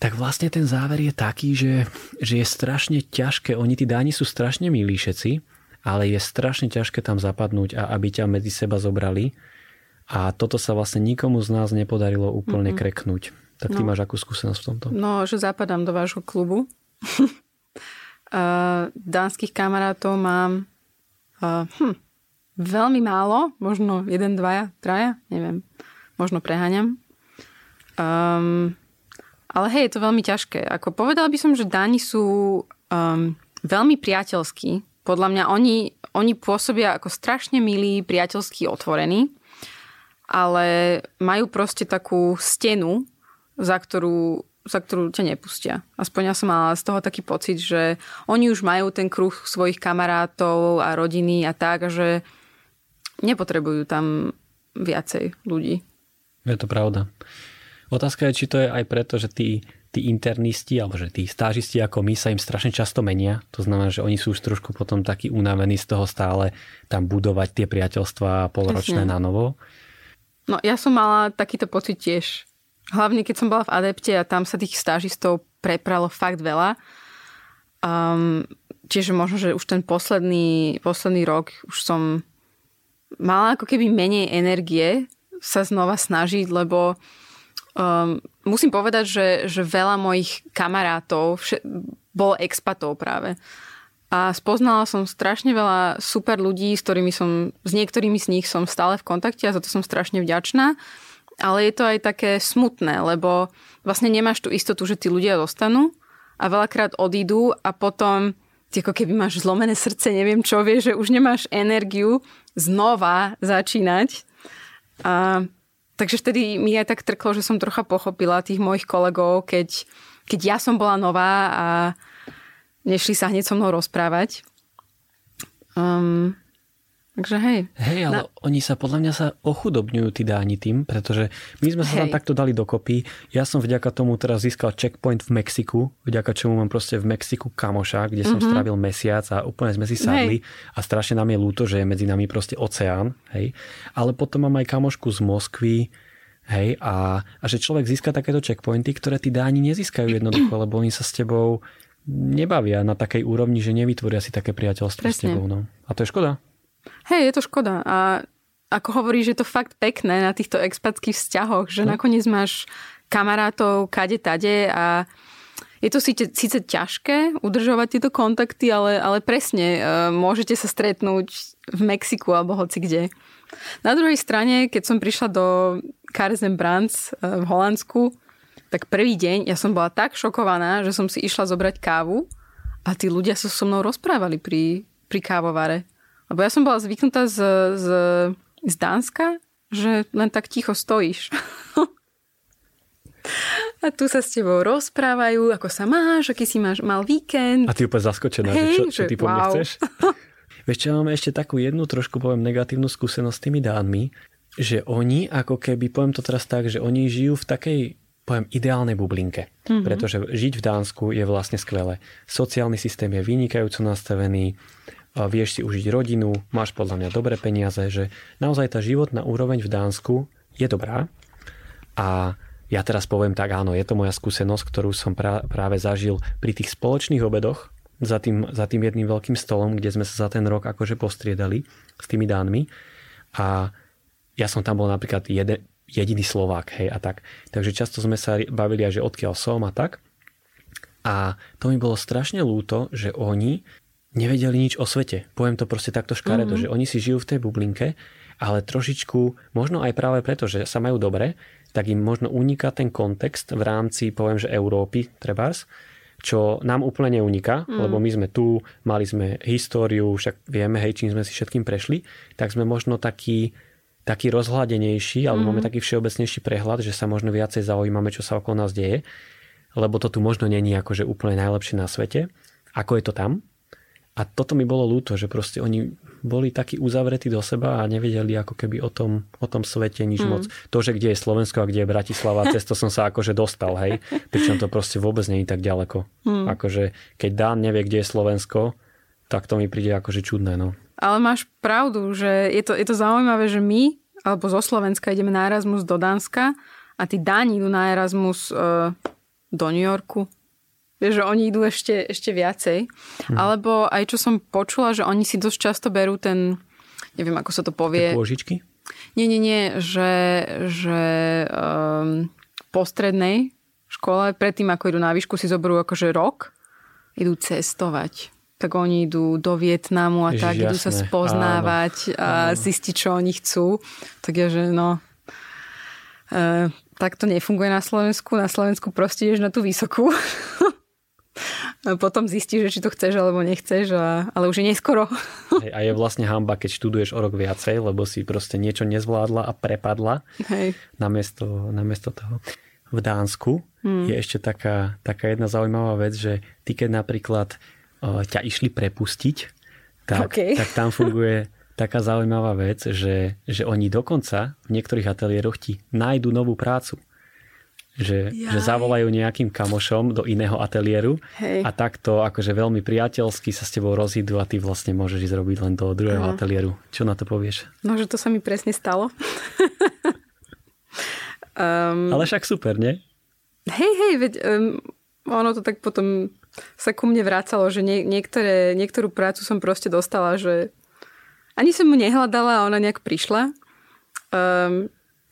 Tak vlastne ten záver je taký, že, že je strašne ťažké, oni tí dáni sú strašne milí všetci, ale je strašne ťažké tam zapadnúť a aby ťa medzi seba zobrali. A toto sa vlastne nikomu z nás nepodarilo úplne mm-hmm. kreknúť. Tak ty no. máš akú skúsenosť v tomto? No, že zapadám do vášho klubu. Uh, dánskych kamarátov mám uh, hm, veľmi málo, možno jeden, dvaja, traja, neviem, možno preháňam. Um, ale hej, je to veľmi ťažké. Ako povedal by som, že Dáni sú um, veľmi priateľskí. Podľa mňa oni, oni pôsobia ako strašne milí, priateľskí, otvorení, ale majú proste takú stenu, za ktorú za ktorú ťa nepustia. Aspoň ja som mala z toho taký pocit, že oni už majú ten kruh svojich kamarátov a rodiny a tak, že nepotrebujú tam viacej ľudí. Je to pravda. Otázka je, či to je aj preto, že tí, tí internisti, alebo že tí stážisti ako my sa im strašne často menia. To znamená, že oni sú už trošku potom takí unavení z toho stále tam budovať tie priateľstvá polročné Presne. na novo. No ja som mala takýto pocit tiež Hlavne keď som bola v Adepte a tam sa tých stážistov prepralo fakt veľa. Um, čiže možno, že už ten posledný, posledný rok už som mala ako keby menej energie sa znova snažiť, lebo um, musím povedať, že, že veľa mojich kamarátov vše, bolo expatov práve. A spoznala som strašne veľa super ľudí, s ktorými som, s niektorými z nich som stále v kontakte a za to som strašne vďačná ale je to aj také smutné, lebo vlastne nemáš tú istotu, že tí ľudia zostanú a veľakrát odídu a potom ty ako keby máš zlomené srdce, neviem čo, vieš, že už nemáš energiu znova začínať. A, takže vtedy mi aj tak trklo, že som trocha pochopila tých mojich kolegov, keď, keď ja som bola nová a nešli sa hneď so mnou rozprávať. Um, Takže hej. Hej, ale no. oni sa podľa mňa sa ochudobňujú tí dáni tým, pretože my sme sa hej. tam takto dali dokopy. Ja som vďaka tomu teraz získal checkpoint v Mexiku, vďaka čomu mám proste v Mexiku kamoša, kde som mm-hmm. strávil mesiac a úplne sme si sadli hej. a strašne nám je ľúto, že je medzi nami proste oceán. Hej. Ale potom mám aj kamošku z Moskvy, Hej, a, a že človek získa takéto checkpointy, ktoré tí dáni nezískajú jednoducho, lebo oni sa s tebou nebavia na takej úrovni, že nevytvoria si také priateľstvo Presne. s tebou. No. A to je škoda. Hej, je to škoda. A ako hovoríš, je to fakt pekné na týchto expatských vzťahoch, že no. nakoniec máš kamarátov kade tade a je to síce, síce ťažké udržovať tieto kontakty, ale, ale presne, e, môžete sa stretnúť v Mexiku alebo hoci kde. Na druhej strane, keď som prišla do Karzen Brands e, v Holandsku, tak prvý deň ja som bola tak šokovaná, že som si išla zobrať kávu a tí ľudia sa so mnou rozprávali pri, pri kávovare. Lebo ja som bola zvyknutá z, z, z Dánska, že len tak ticho stojíš. A tu sa s tebou rozprávajú, ako sa máš, aký si máš, mal víkend. A ty úplne zaskočená, hey, že čo, čo ty po wow. chceš? Vieš čo, máme ešte takú jednu trošku, poviem, negatívnu skúsenosť s tými dánmi, že oni, ako keby, poviem to teraz tak, že oni žijú v takej poviem, ideálnej bublinke. Mm-hmm. Pretože žiť v Dánsku je vlastne skvelé. Sociálny systém je vynikajúco nastavený, vieš si užiť rodinu, máš podľa mňa dobré peniaze, že naozaj tá životná úroveň v Dánsku je dobrá. A ja teraz poviem tak, áno, je to moja skúsenosť, ktorú som pra, práve zažil pri tých spoločných obedoch za tým, za tým jedným veľkým stolom, kde sme sa za ten rok akože postriedali s tými dánmi. A ja som tam bol napríklad jede, jediný Slovák, hej, a tak. Takže často sme sa bavili aj, že odkiaľ som a tak. A to mi bolo strašne lúto, že oni nevedeli nič o svete. Poviem to proste takto škaredo, mm-hmm. že oni si žijú v tej bublinke, ale trošičku, možno aj práve preto, že sa majú dobre, tak im možno uniká ten kontext v rámci, poviem, že Európy, trebárs, čo nám úplne neuniká, mm. lebo my sme tu, mali sme históriu, však vieme, hej, čím sme si všetkým prešli, tak sme možno takí taký rozhľadenejší, alebo mm. máme taký všeobecnejší prehľad, že sa možno viacej zaujímame, čo sa okolo nás deje, lebo to tu možno není akože úplne najlepšie na svete. Ako je to tam? A toto mi bolo ľúto, že proste oni boli takí uzavretí do seba a nevedeli ako keby o tom, o tom svete nič mm. moc. To, že kde je Slovensko a kde je Bratislava, cez to som sa akože dostal, hej. Pričom to proste vôbec nie je tak ďaleko. Mm. Akože keď Dán nevie, kde je Slovensko, tak to mi príde akože čudné, no. Ale máš pravdu, že je to, je to zaujímavé, že my, alebo zo Slovenska ideme na Erasmus do Dánska a tí Dáni idú na Erasmus uh, do New Yorku. Vieš, že oni idú ešte, ešte viacej. Hm. Alebo aj čo som počula, že oni si dosť často berú ten, neviem ako sa to povie. Pôžičky? Nie, nie, nie, že, že um, po strednej škole, predtým ako idú na výšku, si zoberú akože rok, idú cestovať tak oni idú do Vietnamu a Ježiš, tak, jasné. idú sa spoznávať áno, a áno. zistiť, čo oni chcú. Tak je, že no... E, tak to nefunguje na Slovensku. Na Slovensku proste ideš na tú vysokú. a potom zistíš, že či to chceš alebo nechceš, a, ale už je neskoro. Hej, a je vlastne hamba, keď študuješ o rok viacej, lebo si proste niečo nezvládla a prepadla Hej. Namiesto, namiesto toho. V Dánsku hmm. je ešte taká, taká jedna zaujímavá vec, že ty keď napríklad ťa išli prepustiť, tak, okay. tak tam funguje taká zaujímavá vec, že, že oni dokonca v niektorých ateliéroch ti nájdu novú prácu. Že, že zavolajú nejakým kamošom do iného ateliéru Hej. a takto akože veľmi priateľsky sa s tebou rozídu a ty vlastne môžeš ísť robiť len do druhého uh-huh. ateliéru. Čo na to povieš? No, že to sa mi presne stalo. um, Ale však super, nie? Hej, hej, veď um, ono to tak potom sa ku mne vracalo, že nie, niektoré, niektorú prácu som proste dostala, že ani som mu nehľadala a ona nejak prišla. Um,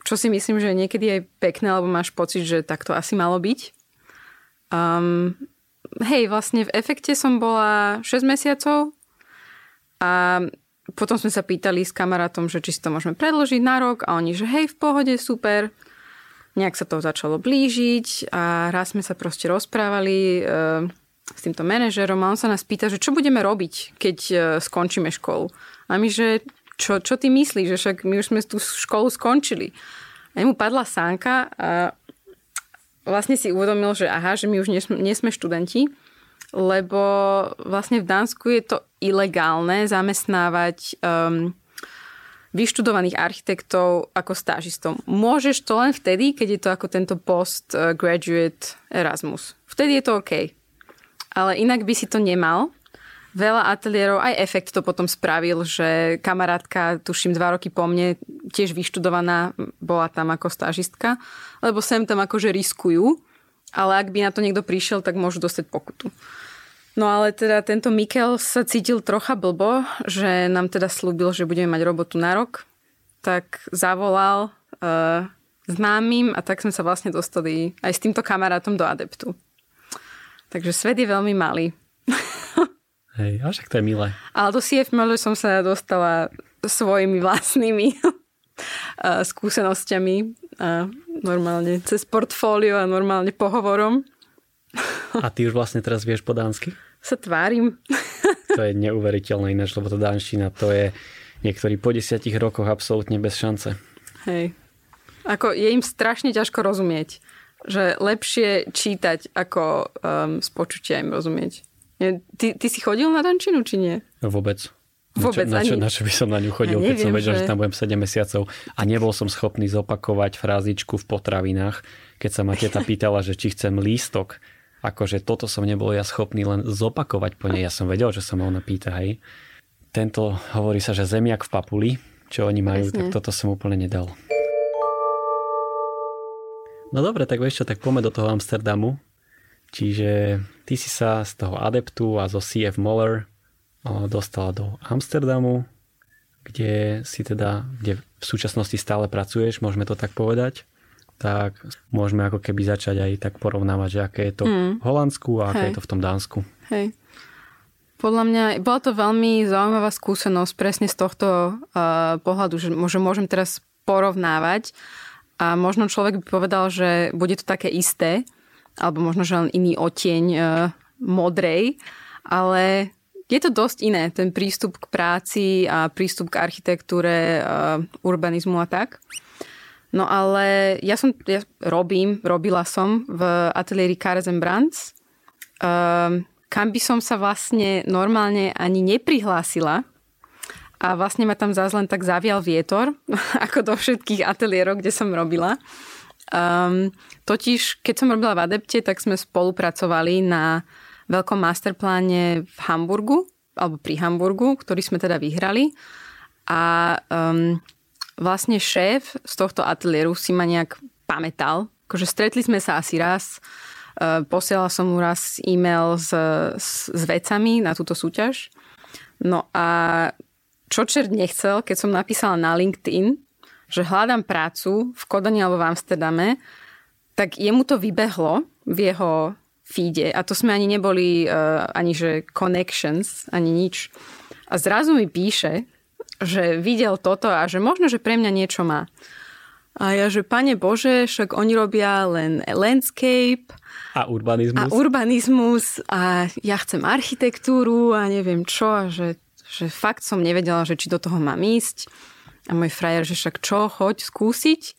čo si myslím, že niekedy je pekné, lebo máš pocit, že tak to asi malo byť. Um, hej, vlastne v efekte som bola 6 mesiacov a potom sme sa pýtali s kamarátom, že či si to môžeme predložiť na rok a oni, že hej, v pohode, super. Nejak sa to začalo blížiť a raz sme sa proste rozprávali. Uh, s týmto manažerom a on sa nás pýta, že čo budeme robiť, keď e, skončíme školu. A my, že čo, čo ty myslíš, že však my už sme tú školu skončili. A mu padla sánka a vlastne si uvedomil, že aha, že my už nie, nie sme študenti, lebo vlastne v Dánsku je to ilegálne zamestnávať um, vyštudovaných architektov ako stážistov. Môžeš to len vtedy, keď je to ako tento postgraduate Erasmus. Vtedy je to OK ale inak by si to nemal. Veľa ateliérov, aj efekt to potom spravil, že kamarátka, tuším dva roky po mne, tiež vyštudovaná, bola tam ako stážistka, lebo sem tam akože riskujú, ale ak by na to niekto prišiel, tak môžu dostať pokutu. No ale teda tento Mikel sa cítil trocha blbo, že nám teda slúbil, že budeme mať robotu na rok, tak zavolal uh, známym a tak sme sa vlastne dostali aj s týmto kamarátom do Adeptu. Takže svet je veľmi malý. Hej, až tak to je milé. Ale do CF Miller som sa dostala svojimi vlastnými skúsenosťami a normálne cez portfólio a normálne pohovorom. A ty už vlastne teraz vieš po dánsky? Sa tvárim. To je neuveriteľné ináč, lebo to dánština to je niektorí po desiatich rokoch absolútne bez šance. Hej. Ako je im strašne ťažko rozumieť že lepšie čítať, ako um, z počutia im rozumieť. Ty, ty si chodil na Dančinu, či nie? Vôbec. Vôbec na čo, ani... na čo by som na ňu chodil, ja neviem, keď som vedel, že... že tam budem 7 mesiacov a nebol som schopný zopakovať frázičku v potravinách, keď sa ma teta pýtala, že či chcem lístok. Akože toto som nebol ja schopný len zopakovať po nej. Ja som vedel, že sa ma ona pýta, hej. Tento hovorí sa, že zemiak v papuli, čo oni majú, Presne. tak toto som úplne nedal. No dobre, tak vieš čo, tak poďme do toho Amsterdamu. Čiže ty si sa z toho adeptu a zo CF Moller dostala do Amsterdamu, kde si teda, kde v súčasnosti stále pracuješ, môžeme to tak povedať tak môžeme ako keby začať aj tak porovnávať, že aké je to mm. v Holandsku a aké Hej. je to v tom Dánsku. Hej. Podľa mňa bola to veľmi zaujímavá skúsenosť presne z tohto uh, pohľadu, že môžem teraz porovnávať a možno človek by povedal, že bude to také isté, alebo možno, že len iný oteň e, modrej, ale je to dosť iné, ten prístup k práci a prístup k architektúre, uh, urbanizmu a tak. No ale ja som, ja robím, robila som v ateliéri Carzen Brands, um, kam by som sa vlastne normálne ani neprihlásila, a vlastne ma tam zás len tak zavial vietor, ako do všetkých ateliérov, kde som robila. Um, totiž, keď som robila v Adepte, tak sme spolupracovali na veľkom masterpláne v Hamburgu, alebo pri Hamburgu, ktorý sme teda vyhrali. A um, vlastne šéf z tohto ateliéru si ma nejak pamätal. Akože stretli sme sa asi raz, uh, som mu raz e-mail s, s, s vecami na túto súťaž. No a čo čert nechcel, keď som napísala na LinkedIn, že hľadám prácu v Kodani alebo v Amsterdame, tak jemu to vybehlo v jeho feede a to sme ani neboli uh, ani že connections, ani nič. A zrazu mi píše, že videl toto a že možno, že pre mňa niečo má. A ja, že pane Bože, však oni robia len landscape a urbanizmus. A urbanizmus a ja chcem architektúru a neviem čo a že že fakt som nevedela, že či do toho mám ísť. A môj frajer, že však čo, choď skúsiť.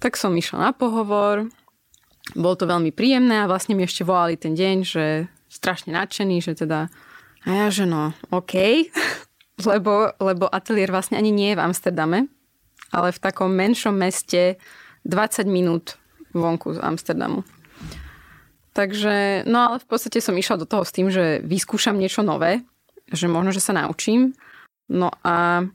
Tak som išla na pohovor. Bolo to veľmi príjemné a vlastne mi ešte volali ten deň, že strašne nadšený, že teda a ja, že no, OK, lebo, lebo ateliér vlastne ani nie je v Amsterdame, ale v takom menšom meste 20 minút vonku z Amsterdamu. Takže, no ale v podstate som išla do toho s tým, že vyskúšam niečo nové, že možno, že sa naučím. No a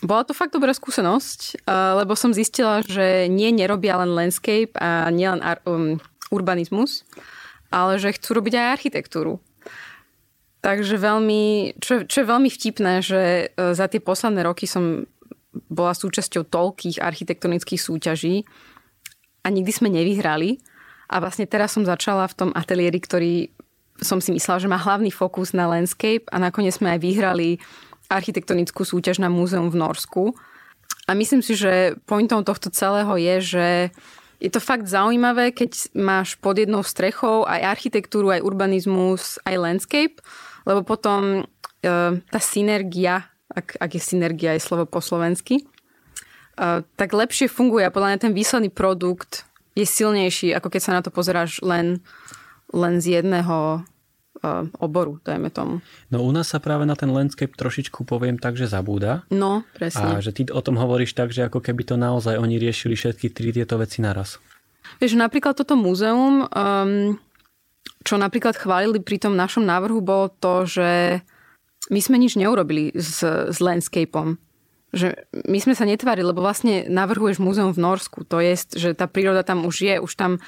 bola to fakt dobrá skúsenosť, lebo som zistila, že nie nerobia len landscape a nielen um, urbanizmus, ale že chcú robiť aj architektúru. Takže veľmi, čo, čo je veľmi vtipné, že e, za tie posledné roky som bola súčasťou toľkých architektonických súťaží a nikdy sme nevyhrali. A vlastne teraz som začala v tom ateliéri, ktorý som si myslela, že má hlavný fokus na landscape a nakoniec sme aj vyhrali architektonickú súťaž na múzeum v Norsku. A myslím si, že pointom tohto celého je, že je to fakt zaujímavé, keď máš pod jednou strechou aj architektúru, aj urbanizmus, aj landscape, lebo potom e, tá synergia, ak, ak je synergia je slovo po slovensky, e, tak lepšie funguje a podľa mňa ten výsledný produkt je silnejší, ako keď sa na to pozeráš len len z jedného uh, oboru, dajme tomu. No u nás sa práve na ten landscape trošičku poviem tak, že zabúda. No, presne. A že ty o tom hovoríš tak, že ako keby to naozaj oni riešili všetky tri tieto veci naraz. Vieš, napríklad toto múzeum, um, čo napríklad chválili pri tom našom návrhu, bolo to, že my sme nič neurobili s, s landscapeom. Že my sme sa netvárili, lebo vlastne navrhuješ múzeum v Norsku. To je, že tá príroda tam už je, už tam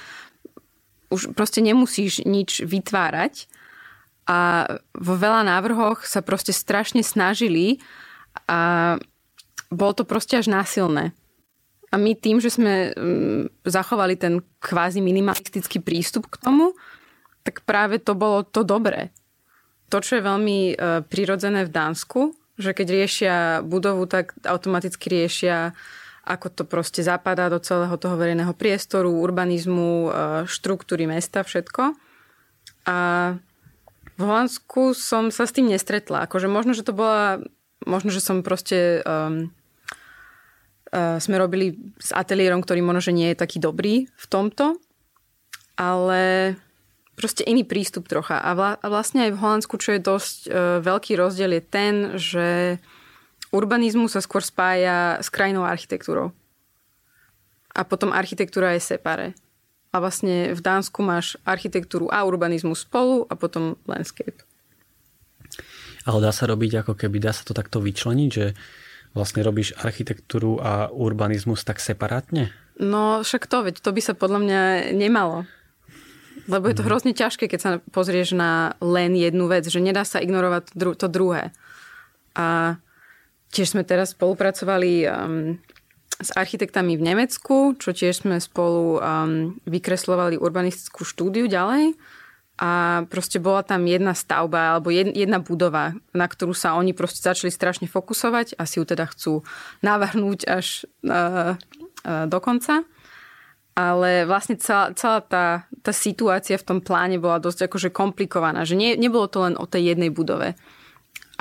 už proste nemusíš nič vytvárať. A vo veľa návrhoch sa proste strašne snažili a bolo to proste až násilné. A my tým, že sme mm, zachovali ten kvázi minimalistický prístup k tomu, tak práve to bolo to dobré. To, čo je veľmi e, prirodzené v Dánsku, že keď riešia budovu, tak automaticky riešia ako to proste zapadá do celého toho verejného priestoru, urbanizmu, e, štruktúry mesta, všetko. A v Holandsku som sa s tým nestretla. Akože možno, že to bola... Možno, že som proste... Um, uh, sme robili s ateliérom, ktorý možno, že nie je taký dobrý v tomto, ale proste iný prístup trocha. A, vla, a vlastne aj v Holandsku, čo je dosť uh, veľký rozdiel, je ten, že urbanizmus sa skôr spája s krajinou architektúrou. A potom architektúra je separé. A vlastne v Dánsku máš architektúru a urbanizmus spolu a potom landscape. Ale dá sa robiť ako keby, dá sa to takto vyčleniť, že vlastne robíš architektúru a urbanizmus tak separátne? No však to, veď to by sa podľa mňa nemalo. Lebo je to mhm. hrozne ťažké, keď sa pozrieš na len jednu vec, že nedá sa ignorovať to druhé. A Tiež sme teraz spolupracovali um, s architektami v Nemecku, čo tiež sme spolu um, vykreslovali urbanistickú štúdiu ďalej. A proste bola tam jedna stavba alebo jedna budova, na ktorú sa oni proste začali strašne fokusovať a si ju teda chcú navrhnúť až uh, uh, do konca. ale vlastne celá, celá tá, tá situácia v tom pláne bola dosť akože komplikovaná, že nie, nebolo to len o tej jednej budove.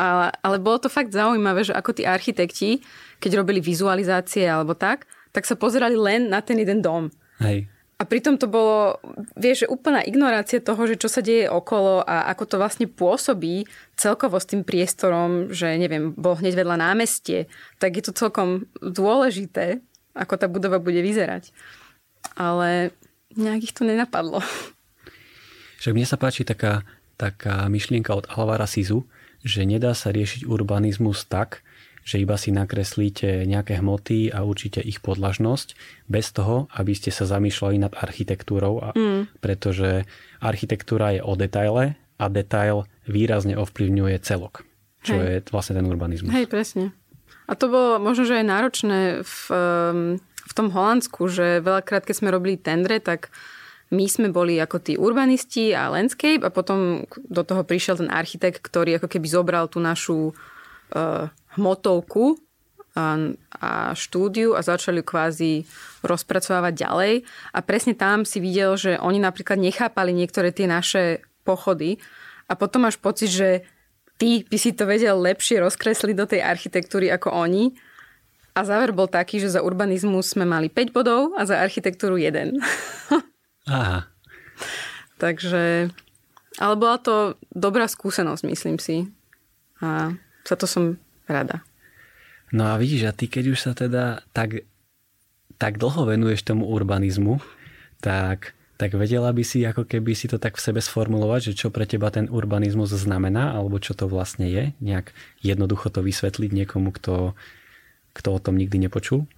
Ale, ale bolo to fakt zaujímavé, že ako tí architekti, keď robili vizualizácie alebo tak, tak sa pozerali len na ten jeden dom. Hej. A pritom to bolo, vieš, že úplná ignorácia toho, že čo sa deje okolo a ako to vlastne pôsobí celkovo s tým priestorom, že neviem, bol hneď vedľa námestie, tak je to celkom dôležité, ako tá budova bude vyzerať. Ale nejak ich to nenapadlo. Však mne sa páči taká, taká myšlienka od Alvara Sizu, že nedá sa riešiť urbanizmus tak, že iba si nakreslíte nejaké hmoty a určite ich podlažnosť bez toho, aby ste sa zamýšľali nad architektúrou, a, mm. pretože architektúra je o detaile a detail výrazne ovplyvňuje celok, čo Hej. je vlastne ten urbanizmus. Hej, presne. A to bolo možno, že aj náročné v, ehm, v tom Holandsku, že veľakrát, keď sme robili tendre, tak my sme boli ako tí urbanisti a landscape a potom do toho prišiel ten architekt, ktorý ako keby zobral tú našu uh, hmotovku a, a štúdiu a začali kvázi rozpracovávať ďalej. A presne tam si videl, že oni napríklad nechápali niektoré tie naše pochody a potom máš pocit, že ty by si to vedel lepšie rozkresliť do tej architektúry ako oni. A záver bol taký, že za urbanizmus sme mali 5 bodov a za architektúru 1. Aha. Takže, ale bola to dobrá skúsenosť, myslím si. A za to som rada. No a vidíš, a ty keď už sa teda tak, tak dlho venuješ tomu urbanizmu, tak, tak vedela by si ako keby si to tak v sebe sformulovať, že čo pre teba ten urbanizmus znamená, alebo čo to vlastne je, nejak jednoducho to vysvetliť niekomu, kto, kto o tom nikdy nepočul?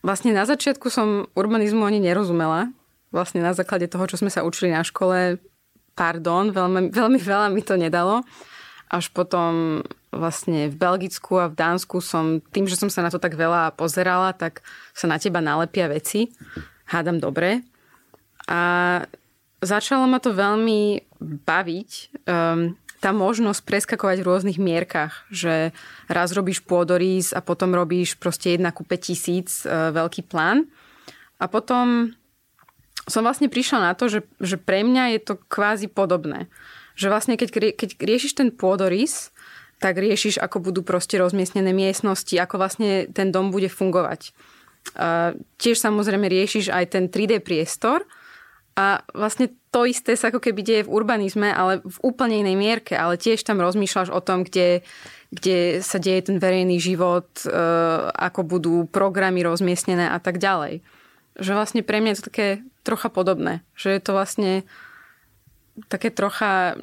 Vlastne na začiatku som urbanizmu ani nerozumela. Vlastne na základe toho, čo sme sa učili na škole, pardon, veľmi, veľmi veľa mi to nedalo. Až potom vlastne v Belgicku a v Dánsku som, tým, že som sa na to tak veľa pozerala, tak sa na teba nalepia veci. Hádam dobre. A začalo ma to veľmi baviť. Um, tá možnosť preskakovať v rôznych mierkach, že raz robíš pôdorís a potom robíš proste jedna ku 5 tisíc uh, veľký plán. A potom som vlastne prišla na to, že, že pre mňa je to kvázi podobné. Že vlastne keď, keď riešiš ten pôdorís, tak riešiš, ako budú proste rozmiestnené miestnosti, ako vlastne ten dom bude fungovať. A tiež samozrejme riešiš aj ten 3D priestor a vlastne to isté sa ako keby deje v urbanizme, ale v úplne inej mierke, ale tiež tam rozmýšľaš o tom, kde, kde sa deje ten verejný život, e, ako budú programy rozmiestnené a tak ďalej. Že vlastne pre mňa je to také trocha podobné. Že je to vlastne také trocha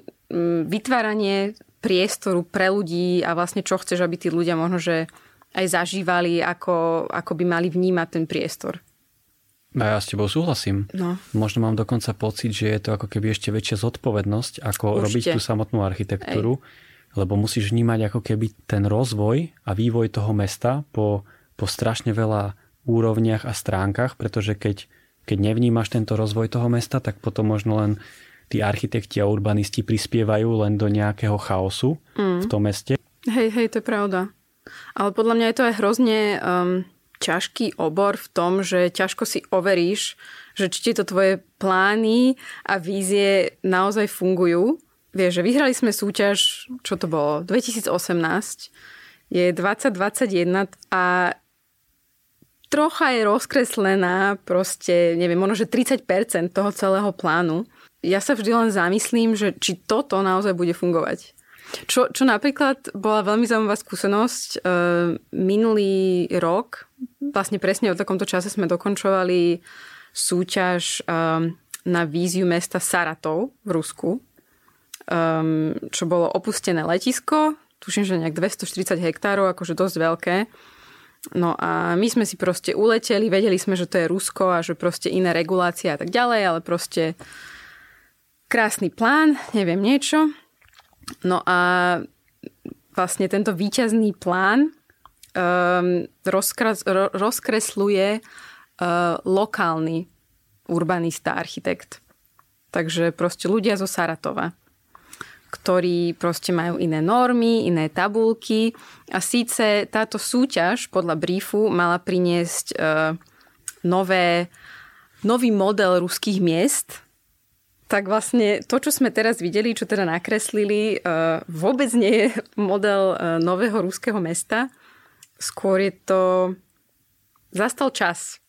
vytváranie priestoru pre ľudí a vlastne čo chceš, aby tí ľudia možno, že aj zažívali, ako, ako by mali vnímať ten priestor. A ja s tebou súhlasím. No. Možno mám dokonca pocit, že je to ako keby ešte väčšia zodpovednosť, ako Určite. robiť tú samotnú architektúru, Ej. lebo musíš vnímať ako keby ten rozvoj a vývoj toho mesta po, po strašne veľa úrovniach a stránkach, pretože keď, keď nevnímaš tento rozvoj toho mesta, tak potom možno len tí architekti a urbanisti prispievajú len do nejakého chaosu mm. v tom meste. Hej, hej, to je pravda. Ale podľa mňa je to aj hrozne um, ťažký obor v tom, že ťažko si overíš, že či to tvoje plány a vízie naozaj fungujú. Vieš, že vyhrali sme súťaž, čo to bolo, 2018, je 2021 a trocha je rozkreslená proste, neviem, možno, že 30% toho celého plánu ja sa vždy len zamyslím, že či toto naozaj bude fungovať. Čo, čo napríklad bola veľmi zaujímavá skúsenosť. E, minulý rok, vlastne presne v takomto čase sme dokončovali súťaž e, na víziu mesta Saratov v Rusku, e, čo bolo opustené letisko, tuším, že nejak 240 hektárov, akože dosť veľké. No a my sme si proste uleteli, vedeli sme, že to je Rusko a že proste iné regulácie a tak ďalej, ale proste krásny plán, neviem niečo. No a vlastne tento výťazný plán um, rozkres, ro, rozkresluje uh, lokálny urbanista, architekt. Takže proste ľudia zo Saratova, ktorí proste majú iné normy, iné tabulky a síce táto súťaž podľa briefu mala priniesť uh, nové nový model ruských miest, tak vlastne to, čo sme teraz videli, čo teda nakreslili, uh, vôbec nie je model uh, nového ruského mesta. Skôr je to... Zastal čas.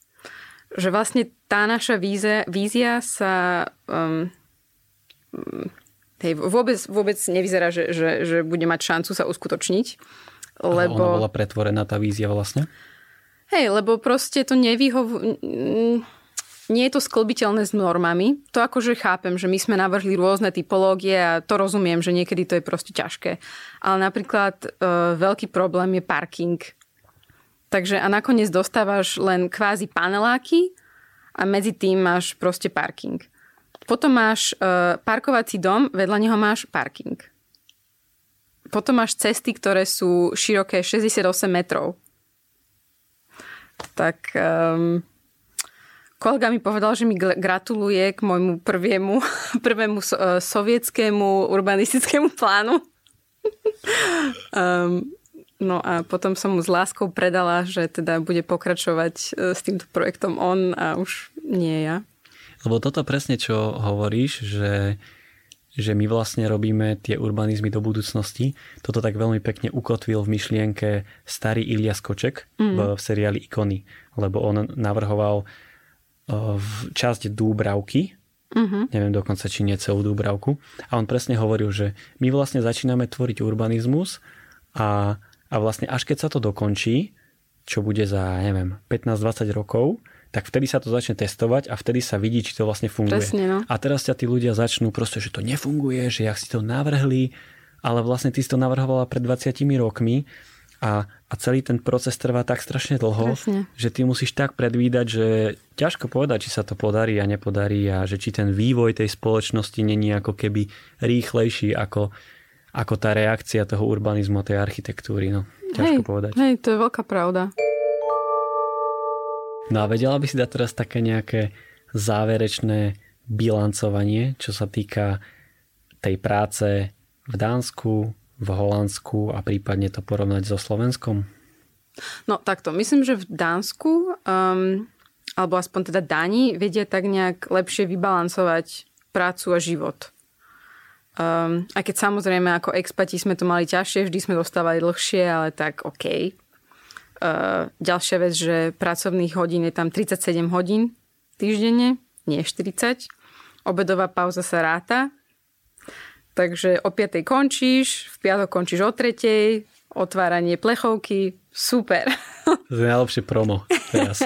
Že vlastne tá naša vízia, vízia sa um, hej, vôbec, vôbec nevyzerá, že, že, že bude mať šancu sa uskutočniť. Lebo... A ona bola pretvorená tá vízia vlastne? Hej, lebo proste to nevyhov nie je to sklbiteľné s normami. To akože chápem, že my sme navrhli rôzne typológie a to rozumiem, že niekedy to je proste ťažké. Ale napríklad e, veľký problém je parking. Takže a nakoniec dostávaš len kvázi paneláky a medzi tým máš proste parking. Potom máš e, parkovací dom, vedľa neho máš parking. Potom máš cesty, ktoré sú široké 68 metrov. Tak um, Kolega mi povedal, že mi gratuluje k môjmu prvému, prvému so, uh, sovietskému urbanistickému plánu. um, no a potom som mu s láskou predala, že teda bude pokračovať uh, s týmto projektom on a už nie ja. Lebo toto presne, čo hovoríš, že, že my vlastne robíme tie urbanizmy do budúcnosti. Toto tak veľmi pekne ukotvil v myšlienke starý Ilia Skoček mm. v, v seriáli Ikony. Lebo on navrhoval v časť Dúbravky, uh-huh. neviem dokonca, či nie celú Dúbravku. A on presne hovoril, že my vlastne začíname tvoriť urbanizmus a, a vlastne až keď sa to dokončí, čo bude za, neviem, 15-20 rokov, tak vtedy sa to začne testovať a vtedy sa vidí, či to vlastne funguje. Presne, no. A teraz ťa tí ľudia začnú proste, že to nefunguje, že jak si to navrhli, ale vlastne ty si to navrhovala pred 20 rokmi a, a celý ten proces trvá tak strašne dlho, Presne. že ty musíš tak predvídať, že ťažko povedať, či sa to podarí a nepodarí a že či ten vývoj tej spoločnosti není ako keby rýchlejší ako, ako tá reakcia toho urbanizmu a tej architektúry. No, ťažko hej, povedať. Hej, to je veľká pravda. No a vedela by si dať teraz také nejaké záverečné bilancovanie, čo sa týka tej práce v Dánsku, v Holandsku a prípadne to porovnať so Slovenskom? No takto, myslím, že v Dánsku, um, alebo aspoň teda Dáni, vedia tak nejak lepšie vybalancovať prácu a život. Um, aj keď samozrejme ako expati sme to mali ťažšie, vždy sme dostávali dlhšie, ale tak OK. Uh, ďalšia vec, že pracovných hodín je tam 37 hodín týždenne, nie 40. Obedová pauza sa ráta, Takže o 5. končíš, v piatok končíš o 3. Otváranie plechovky, super. To je najlepšie promo teraz.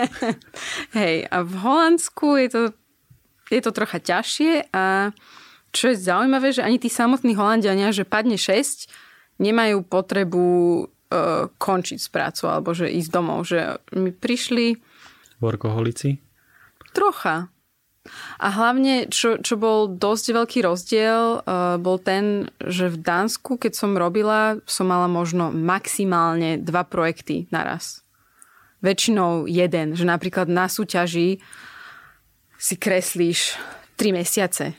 Hej, a v Holandsku je to, je to trocha ťažšie a čo je zaujímavé, že ani tí samotní Holandiania, že padne 6, nemajú potrebu uh, končiť s prácou alebo že ísť domov. Že my prišli... Workoholici? Trocha. A hlavne, čo, čo bol dosť veľký rozdiel, uh, bol ten, že v Dánsku, keď som robila, som mala možno maximálne dva projekty naraz. Väčšinou jeden, že napríklad na súťaži si kreslíš 3 mesiace.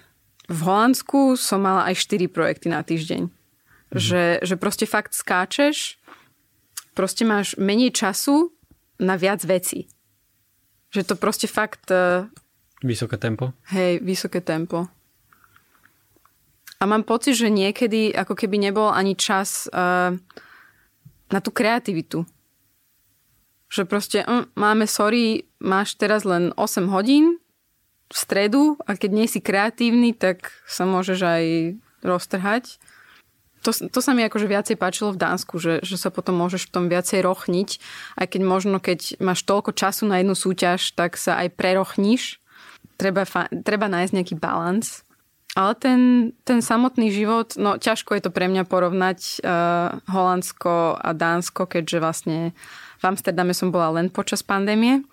V Holandsku som mala aj 4 projekty na týždeň. Mhm. Že, že proste fakt skáčeš, proste máš menej času na viac veci. Že to proste fakt uh, Vysoké tempo? Hej, vysoké tempo. A mám pocit, že niekedy ako keby nebol ani čas uh, na tú kreativitu. Že proste um, máme, sorry, máš teraz len 8 hodín v stredu a keď nie si kreatívny, tak sa môžeš aj roztrhať. To, to sa mi akože viacej páčilo v Dánsku, že, že sa potom môžeš v tom viacej rochniť. Aj keď možno, keď máš toľko času na jednu súťaž, tak sa aj prerochníš treba, treba nájsť nejaký balans. Ale ten, ten samotný život, no ťažko je to pre mňa porovnať uh, Holandsko a Dánsko, keďže vlastne v Amsterdame som bola len počas pandémie,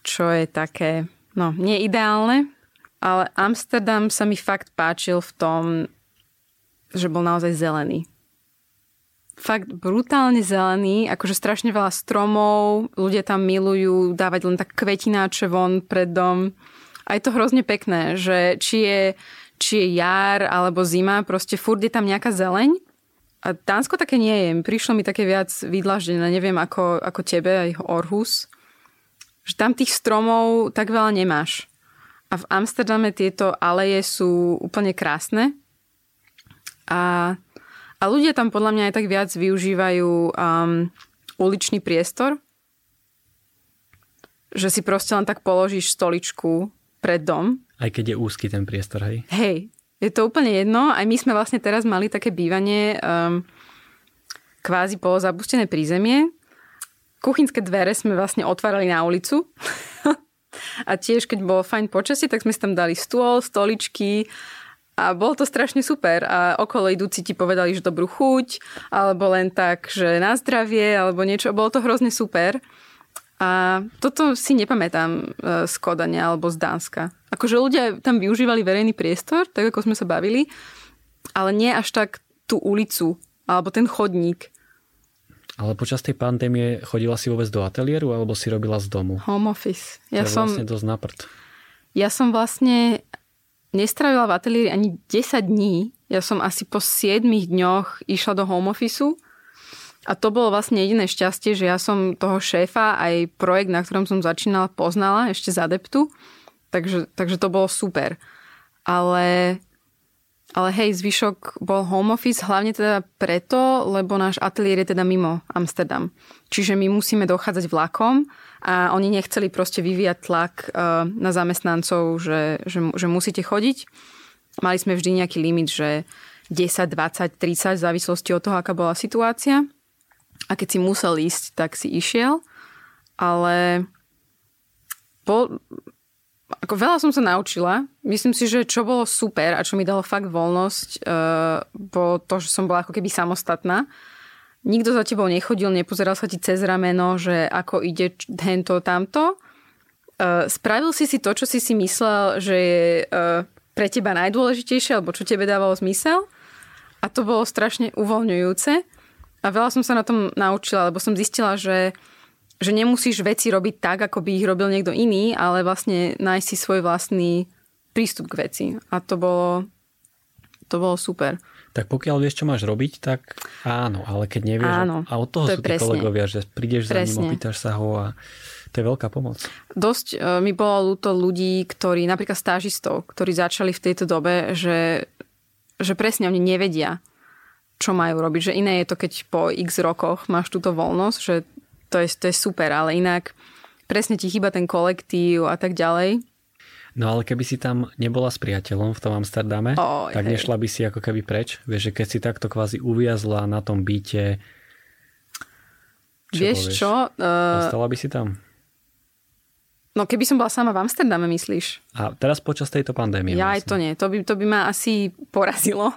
čo je také, no, nie ale Amsterdam sa mi fakt páčil v tom, že bol naozaj zelený fakt brutálne zelený, akože strašne veľa stromov, ľudia tam milujú dávať len tak kvetináče von pred dom. A je to hrozne pekné, že či je, či je jar alebo zima, proste furt je tam nejaká zeleň. A Dánsko také nie je. Prišlo mi také viac vydlaždené, neviem ako, ako tebe, aj Orhus. že tam tých stromov tak veľa nemáš. A v Amsterdame tieto aleje sú úplne krásne. A, a ľudia tam podľa mňa aj tak viac využívajú um, uličný priestor. Že si proste len tak položíš stoličku pred dom. Aj keď je úzky ten priestor, hej? Hej, je to úplne jedno. Aj my sme vlastne teraz mali také bývanie um, kvázi polo zabustené prízemie. Kuchynské dvere sme vlastne otvárali na ulicu. a tiež, keď bolo fajn počasie, tak sme si tam dali stôl, stoličky a bolo to strašne super. A okolo idúci ti povedali, že dobrú chuť, alebo len tak, že na zdravie, alebo niečo. Bolo to hrozne super. A toto si nepamätám e, z Kodania alebo z Dánska. Akože ľudia tam využívali verejný priestor, tak ako sme sa bavili, ale nie až tak tú ulicu alebo ten chodník. Ale počas tej pandémie chodila si vôbec do ateliéru alebo si robila z domu? Home office. Ja to som, vlastne dosť naprd. Ja som vlastne nestravila v ateliéri ani 10 dní. Ja som asi po 7 dňoch išla do home officeu a to bolo vlastne jediné šťastie, že ja som toho šéfa aj projekt, na ktorom som začínala, poznala ešte z adeptu. Takže, takže to bolo super. Ale, ale hej, zvyšok bol home office hlavne teda preto, lebo náš ateliér je teda mimo Amsterdam. Čiže my musíme dochádzať vlakom a oni nechceli proste vyvíjať tlak uh, na zamestnancov, že, že, že musíte chodiť. Mali sme vždy nejaký limit, že 10, 20, 30 v závislosti od toho, aká bola situácia. A keď si musel ísť, tak si išiel. Ale bol, ako veľa som sa naučila. Myslím si, že čo bolo super a čo mi dalo fakt voľnosť, uh, bolo to, že som bola ako keby samostatná. Nikto za tebou nechodil, nepozeral sa ti cez rameno, že ako ide hento, tamto. Uh, spravil si si to, čo si si myslel, že je uh, pre teba najdôležitejšie, alebo čo tebe dávalo zmysel. A to bolo strašne uvoľňujúce. A veľa som sa na tom naučila, lebo som zistila, že, že nemusíš veci robiť tak, ako by ich robil niekto iný, ale vlastne nájsť si svoj vlastný prístup k veci. A to bolo, to bolo super. Tak pokiaľ vieš, čo máš robiť, tak áno, ale keď nevieš, áno, a od toho to sú tí kolegovia, že prídeš presne. za ním, opýtaš sa ho a to je veľká pomoc. Dosť uh, mi bolo ľúto ľudí, ktorí, napríklad stážistov, ktorí začali v tejto dobe, že, že presne oni nevedia, čo majú robiť. Že iné je to, keď po x rokoch máš túto voľnosť, že to je, to je super, ale inak presne ti chýba ten kolektív a tak ďalej. No ale keby si tam nebola s priateľom v tom Amsterdame, oh, tak hej. nešla by si ako keby preč. Vieš, že keď si takto kvázi uviazla na tom byte, čo Vieš povieš? čo? Uh... Ostala by si tam? No keby som bola sama v Amsterdame, myslíš? A teraz počas tejto pandémie? Ja vlastne. aj to nie. To by, to by ma asi porazilo,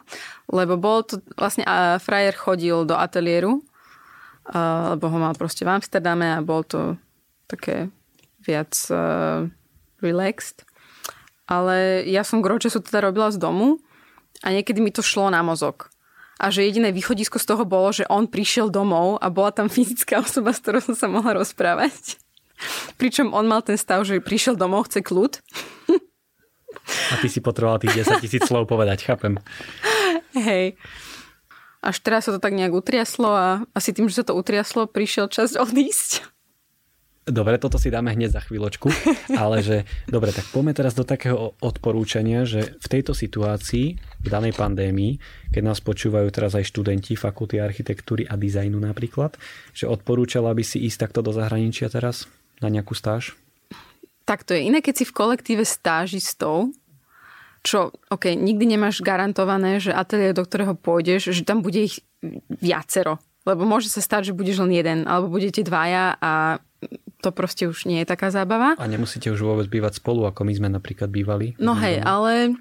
lebo bol to vlastne a frajer chodil do ateliéru, lebo ho mal proste v Amsterdame a bol to také viac uh, relaxed. Ale ja som gro času teda robila z domu a niekedy mi to šlo na mozog. A že jediné východisko z toho bolo, že on prišiel domov a bola tam fyzická osoba, s ktorou som sa mohla rozprávať. Pričom on mal ten stav, že prišiel domov, chce kľud. A ty si potreboval tých 10 tisíc slov povedať, chápem. Hej. Až teraz sa to tak nejak utriaslo a asi tým, že sa to utriaslo, prišiel čas odísť. Dobre, toto si dáme hneď za chvíľočku, ale že, dobre, tak poďme teraz do takého odporúčania, že v tejto situácii, v danej pandémii, keď nás počúvajú teraz aj študenti fakulty architektúry a dizajnu napríklad, že odporúčala by si ísť takto do zahraničia teraz? na nejakú stáž? Tak to je iné, keď si v kolektíve stážistov, čo, ok, nikdy nemáš garantované, že ateliér, do ktorého pôjdeš, že tam bude ich viacero. Lebo môže sa stať, že budeš len jeden, alebo budete dvaja a to proste už nie je taká zábava. A nemusíte už vôbec bývať spolu, ako my sme napríklad bývali. No hej, ale,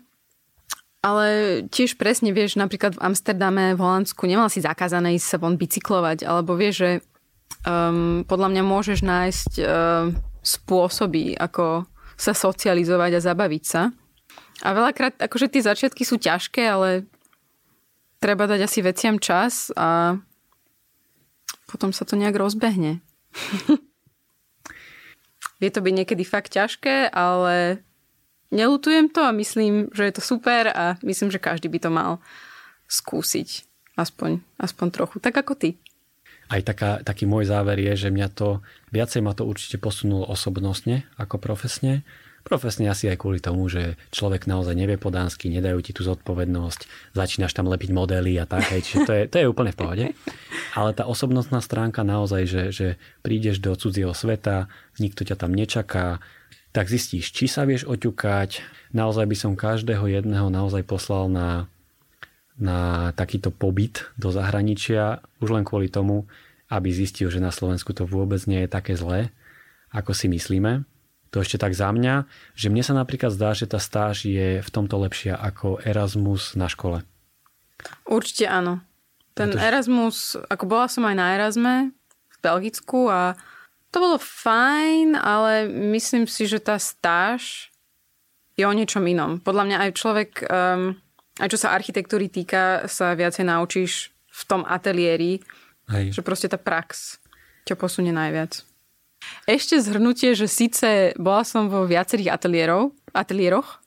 ale tiež presne vieš, napríklad v Amsterdame, v Holandsku nemal si zakázané ísť sa von bicyklovať, alebo vieš, že um, podľa mňa môžeš nájsť uh, spôsoby, ako sa socializovať a zabaviť sa. A veľakrát, akože tie začiatky sú ťažké, ale treba dať asi veciam čas a potom sa to nejak rozbehne. Vie to byť niekedy fakt ťažké, ale nelutujem to a myslím, že je to super a myslím, že každý by to mal skúsiť. Aspoň, aspoň trochu. Tak ako ty. aj taká, taký môj záver je, že mňa to, viacej ma to určite posunulo osobnostne ako profesne. Profesne asi aj kvôli tomu, že človek naozaj nevie po dánsky, nedajú ti tú zodpovednosť, začínaš tam lepiť modely a tak, hej, čiže to je, to je úplne v pohode. Ale tá osobnostná stránka naozaj, že, že prídeš do cudzieho sveta, nikto ťa tam nečaká, tak zistíš, či sa vieš oťukať. Naozaj by som každého jedného naozaj poslal na na takýto pobyt do zahraničia už len kvôli tomu, aby zistil, že na Slovensku to vôbec nie je také zlé, ako si myslíme. To ešte tak za mňa, že mne sa napríklad zdá, že tá stáž je v tomto lepšia ako Erasmus na škole. Určite áno. Ten to... Erasmus, ako bola som aj na Erasme v Belgicku a to bolo fajn, ale myslím si, že tá stáž je o niečom inom. Podľa mňa aj človek um, aj čo sa architektúry týka, sa viacej naučíš v tom ateliéri, Hej. že proste tá prax ťa posunie najviac. Ešte zhrnutie, že síce bola som vo viacerých ateliérov, ateliéroch,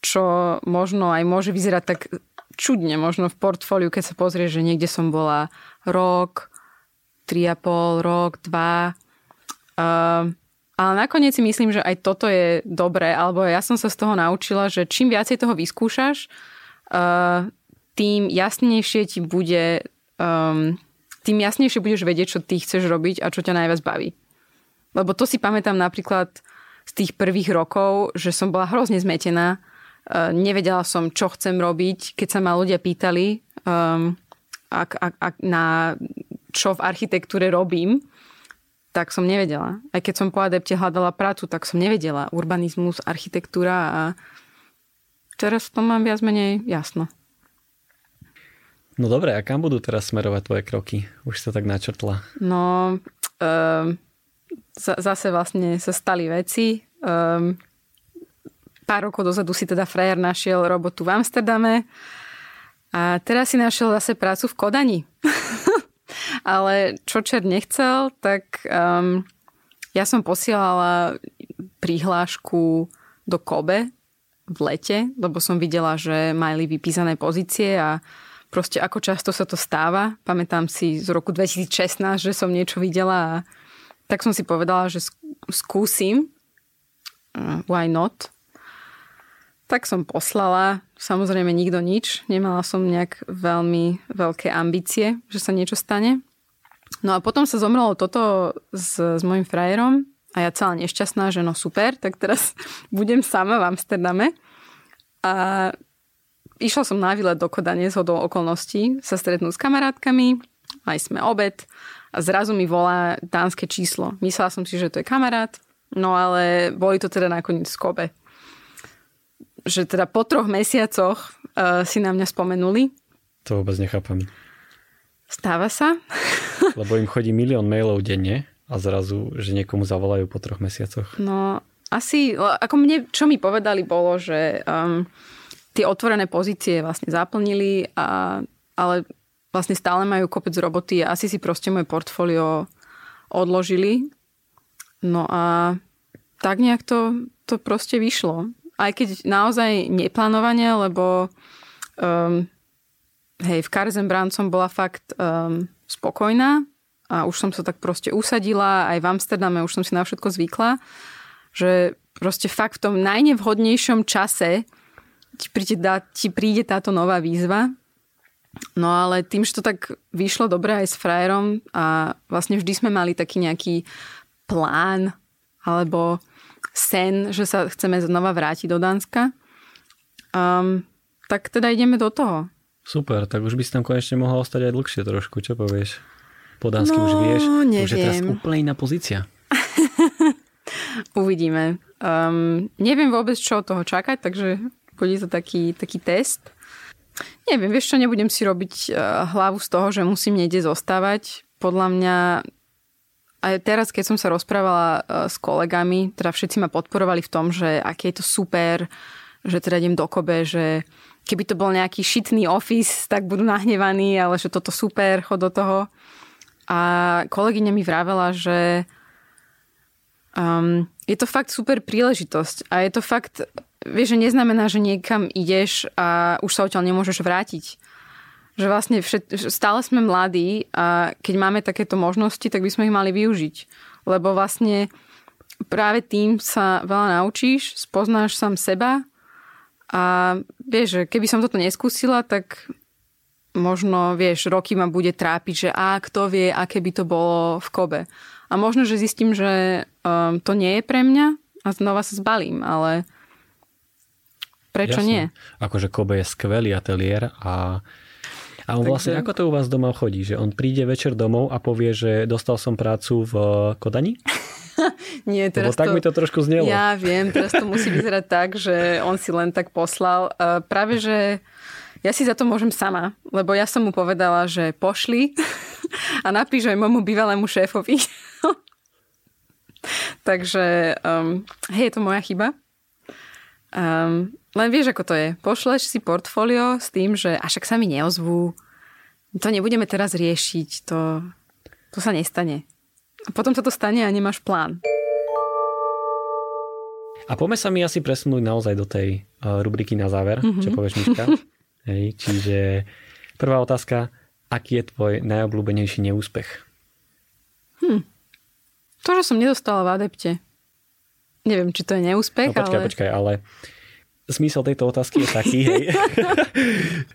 čo možno aj môže vyzerať tak čudne, možno v portfóliu, keď sa pozrie, že niekde som bola rok, tri a pol, rok, dva. Uh, ale nakoniec si myslím, že aj toto je dobré, alebo ja som sa z toho naučila, že čím viacej toho vyskúšaš, uh, tým jasnejšie ti bude, um, tým jasnejšie budeš vedieť, čo ty chceš robiť a čo ťa najviac baví. Lebo to si pamätám napríklad z tých prvých rokov, že som bola hrozne zmetená. Uh, nevedela som, čo chcem robiť, keď sa ma ľudia pýtali, um, ak, ak, ak na čo v architektúre robím, tak som nevedela. Aj keď som po adepte hľadala prácu, tak som nevedela. Urbanizmus, architektúra a teraz to mám viac menej jasno. No dobre, a kam budú teraz smerovať tvoje kroky? Už sa tak načrtla. No, um, zase vlastne sa stali veci. Um, pár rokov dozadu si teda frajer našiel robotu v Amsterdame a teraz si našiel zase prácu v Kodani. Ale čo čer nechcel, tak um, ja som posielala prihlášku do Kobe v lete, lebo som videla, že mali vypísané pozície a proste ako často sa to stáva. Pamätám si z roku 2016, že som niečo videla a tak som si povedala, že skúsim. Uh, why not? Tak som poslala. Samozrejme nikto nič. Nemala som nejak veľmi veľké ambície, že sa niečo stane. No a potom sa zomrelo toto s, s mojim frajerom a ja celá nešťastná, že no super, tak teraz budem sama v Amsterdame. A išla som na výlet do Kodane z hodou okolností sa stretnúť s kamarátkami, aj sme obed a zrazu mi volá dánske číslo. Myslela som si, že to je kamarát, no ale boli to teda nakoniec z Kobe. Že teda po troch mesiacoch uh, si na mňa spomenuli. To vôbec nechápam. Stáva sa. Lebo im chodí milión mailov denne a zrazu, že niekomu zavolajú po troch mesiacoch? No, asi, ako mne, čo mi povedali, bolo, že um, tie otvorené pozície vlastne zaplnili, a, ale vlastne stále majú kopec roboty a asi si proste moje portfólio odložili. No a tak nejak to, to proste vyšlo. Aj keď naozaj neplánovanie, lebo um, hej, v Karzenbrand som bola fakt um, spokojná, a už som sa tak proste usadila, aj v Amsterdame už som si na všetko zvykla, že proste fakt v tom najnevhodnejšom čase ti príde, ti príde táto nová výzva. No ale tým, že to tak vyšlo dobre aj s frajerom a vlastne vždy sme mali taký nejaký plán alebo sen, že sa chceme znova vrátiť do Dánska, um, tak teda ideme do toho. Super, tak už by si tam konečne mohla ostať aj dlhšie trošku, čo povieš? Po dánsky no, už vieš. Neviem. Už je teraz úplne iná pozícia. Uvidíme. Um, neviem vôbec, čo od toho čakať, takže bude to taký, taký test. Neviem, vieš čo, nebudem si robiť uh, hlavu z toho, že musím niekde zostávať. Podľa mňa aj teraz, keď som sa rozprávala uh, s kolegami, teda všetci ma podporovali v tom, že aké je to super, že teda idem do Kobe, že keby to bol nejaký šitný office, tak budú nahnevaní, ale že toto super, chod do toho. A kolegyňa mi vravela, že um, je to fakt super príležitosť a je to fakt, vieš, že neznamená, že niekam ideš a už sa odtiaľ nemôžeš vrátiť. že vlastne všet, stále sme mladí a keď máme takéto možnosti, tak by sme ich mali využiť. Lebo vlastne práve tým sa veľa naučíš, spoznáš sám seba a vieš, že keby som toto neskúsila, tak možno, vieš, roky ma bude trápiť, že a kto vie, aké by to bolo v Kobe. A možno, že zistím, že um, to nie je pre mňa a znova sa zbalím, ale prečo Jasne. nie? Akože Kobe je skvelý ateliér a a on Takže... vlastne, ako to u vás doma chodí? Že on príde večer domov a povie, že dostal som prácu v Kodani? Nie, teraz Lebo tak to, mi to trošku znelo. Ja viem, teraz to musí vyzerať tak, že on si len tak poslal. Uh, práve, že ja si za to môžem sama, lebo ja som mu povedala, že pošli a napíš aj môjmu bývalému šéfovi. Takže, um, hej, je to moja chyba. Um, len vieš, ako to je. Pošleš si portfólio s tým, že a však sa mi neozvú. To nebudeme teraz riešiť. To, to sa nestane. A potom sa to stane a nemáš plán. A poďme sa mi asi presunúť naozaj do tej uh, rubriky na záver, mm-hmm. čo povieš, Miška. Hej, čiže prvá otázka, aký je tvoj najobľúbenejší neúspech? Hm. To, že som nedostala v adepte. Neviem, či to je neúspech, no, počkaj, ale... počkaj, ale smysel tejto otázky je taký, hej,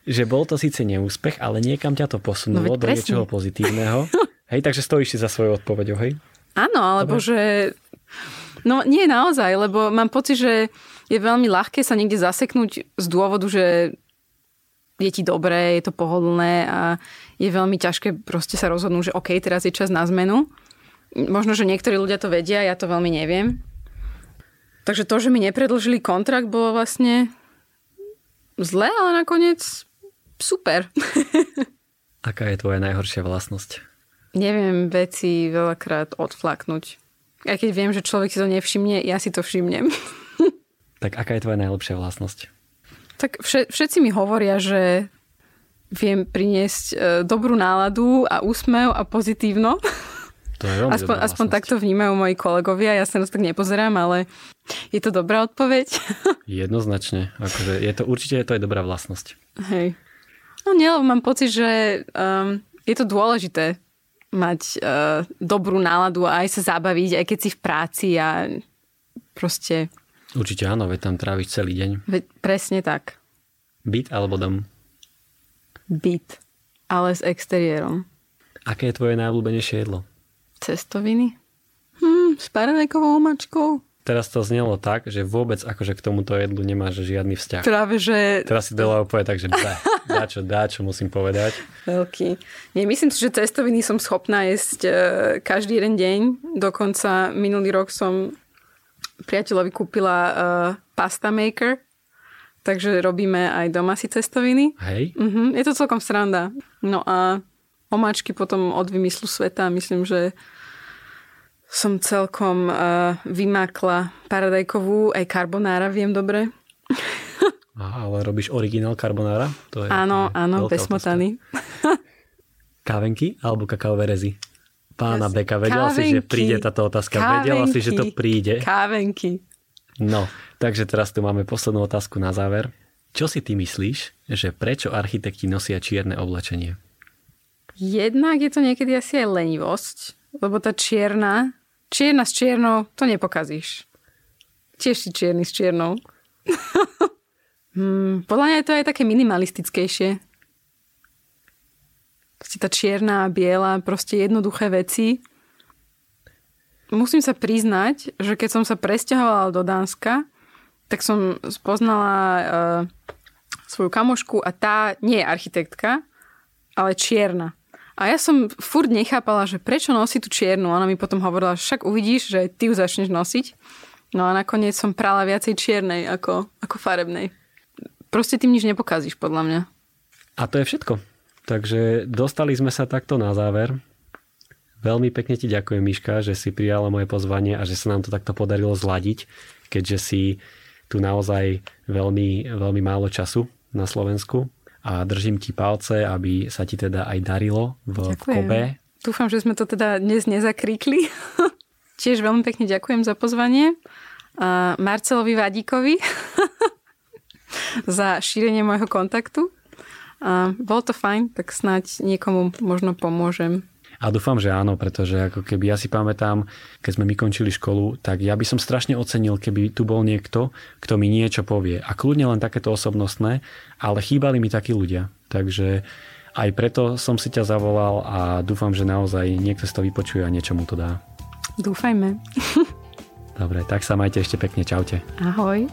že bol to síce neúspech, ale niekam ťa to posunulo no, do presne. niečoho pozitívneho. Hej, takže stojíš si za svojou odpoveďou, hej? Áno, alebo Dobre. že... No nie naozaj, lebo mám pocit, že je veľmi ľahké sa niekde zaseknúť z dôvodu, že je ti dobré, je to pohodlné a je veľmi ťažké proste sa rozhodnúť, že OK, teraz je čas na zmenu. Možno, že niektorí ľudia to vedia, ja to veľmi neviem. Takže to, že mi nepredlžili kontrakt, bolo vlastne zlé, ale nakoniec super. Aká je tvoja najhoršia vlastnosť? neviem veci veľakrát odflaknúť. Aj keď viem, že človek si to nevšimne, ja si to všimnem. Tak aká je tvoja najlepšia vlastnosť? Tak všetci mi hovoria, že viem priniesť e, dobrú náladu a úsmev a pozitívno. To je aspoň, aspoň takto vnímajú moji kolegovia. Ja sa na to tak nepozerám, ale je to dobrá odpoveď. Jednoznačne. Akože je to, určite to je dobrá vlastnosť. Hej. No nie, lebo mám pocit, že um, je to dôležité mať uh, dobrú náladu a aj sa zabaviť, aj keď si v práci a proste... Určite áno, veď tam tráviš celý deň. Veď presne tak. Byt alebo dom? Byt, ale s exteriérom. Aké je tvoje najobľúbenejšie jedlo? Cestoviny. Hm, s paradajkovou omačkou. Teraz to znelo tak, že vôbec akože k tomuto jedlu nemáš žiadny vzťah. Práve, že... Teraz si dala úplne tak, že dá, dáčo, dáčo, musím povedať. Veľký. Nie, myslím si, že cestoviny som schopná jesť uh, každý jeden deň. Dokonca minulý rok som priateľovi kúpila uh, pasta maker, takže robíme aj doma si cestoviny. Hej. Uh-huh, je to celkom sranda. No a omáčky potom od vymyslu sveta, myslím, že som celkom uh, vymákla paradajkovú, aj karbonára viem dobre. Aha, ale robíš originál carbonara? To je, áno, je áno, bez smotany. Kávenky alebo kakaové rezy? Pána yes. Beka, vedela Kávenky. si, že príde táto otázka. Kávenky. Vedela si, že to príde. Kávenky. No, takže teraz tu máme poslednú otázku na záver. Čo si ty myslíš, že prečo architekti nosia čierne oblečenie? Jednak je to niekedy asi aj lenivosť, lebo tá čierna Čierna s čiernou, to nepokazíš. Tiež si čierny s čiernou. hmm, podľa mňa je to aj také minimalistickejšie. Proste tá čierna a biela, proste jednoduché veci. Musím sa priznať, že keď som sa presťahovala do Dánska, tak som spoznala uh, svoju kamošku a tá nie je architektka, ale čierna. A ja som furt nechápala, že prečo nosí tú čiernu. Ona mi potom hovorila, však uvidíš, že ty ju začneš nosiť. No a nakoniec som prala viacej čiernej ako, ako farebnej. Proste tým nič nepokazíš, podľa mňa. A to je všetko. Takže dostali sme sa takto na záver. Veľmi pekne ti ďakujem, Miška, že si prijala moje pozvanie a že sa nám to takto podarilo zladiť, keďže si tu naozaj veľmi, veľmi málo času na Slovensku a držím ti palce, aby sa ti teda aj darilo v, v Kobe. Dúfam, že sme to teda dnes nezakríkli. Tiež veľmi pekne ďakujem za pozvanie. A Marcelovi Vadíkovi za šírenie môjho kontaktu. A bol to fajn, tak snáď niekomu možno pomôžem. A dúfam, že áno, pretože ako keby ja si pamätám, keď sme my končili školu, tak ja by som strašne ocenil, keby tu bol niekto, kto mi niečo povie. A kľudne len takéto osobnostné, ale chýbali mi takí ľudia. Takže aj preto som si ťa zavolal a dúfam, že naozaj niekto si to vypočuje a niečo mu to dá. Dúfajme. Dobre, tak sa majte ešte pekne. Čaute. Ahoj.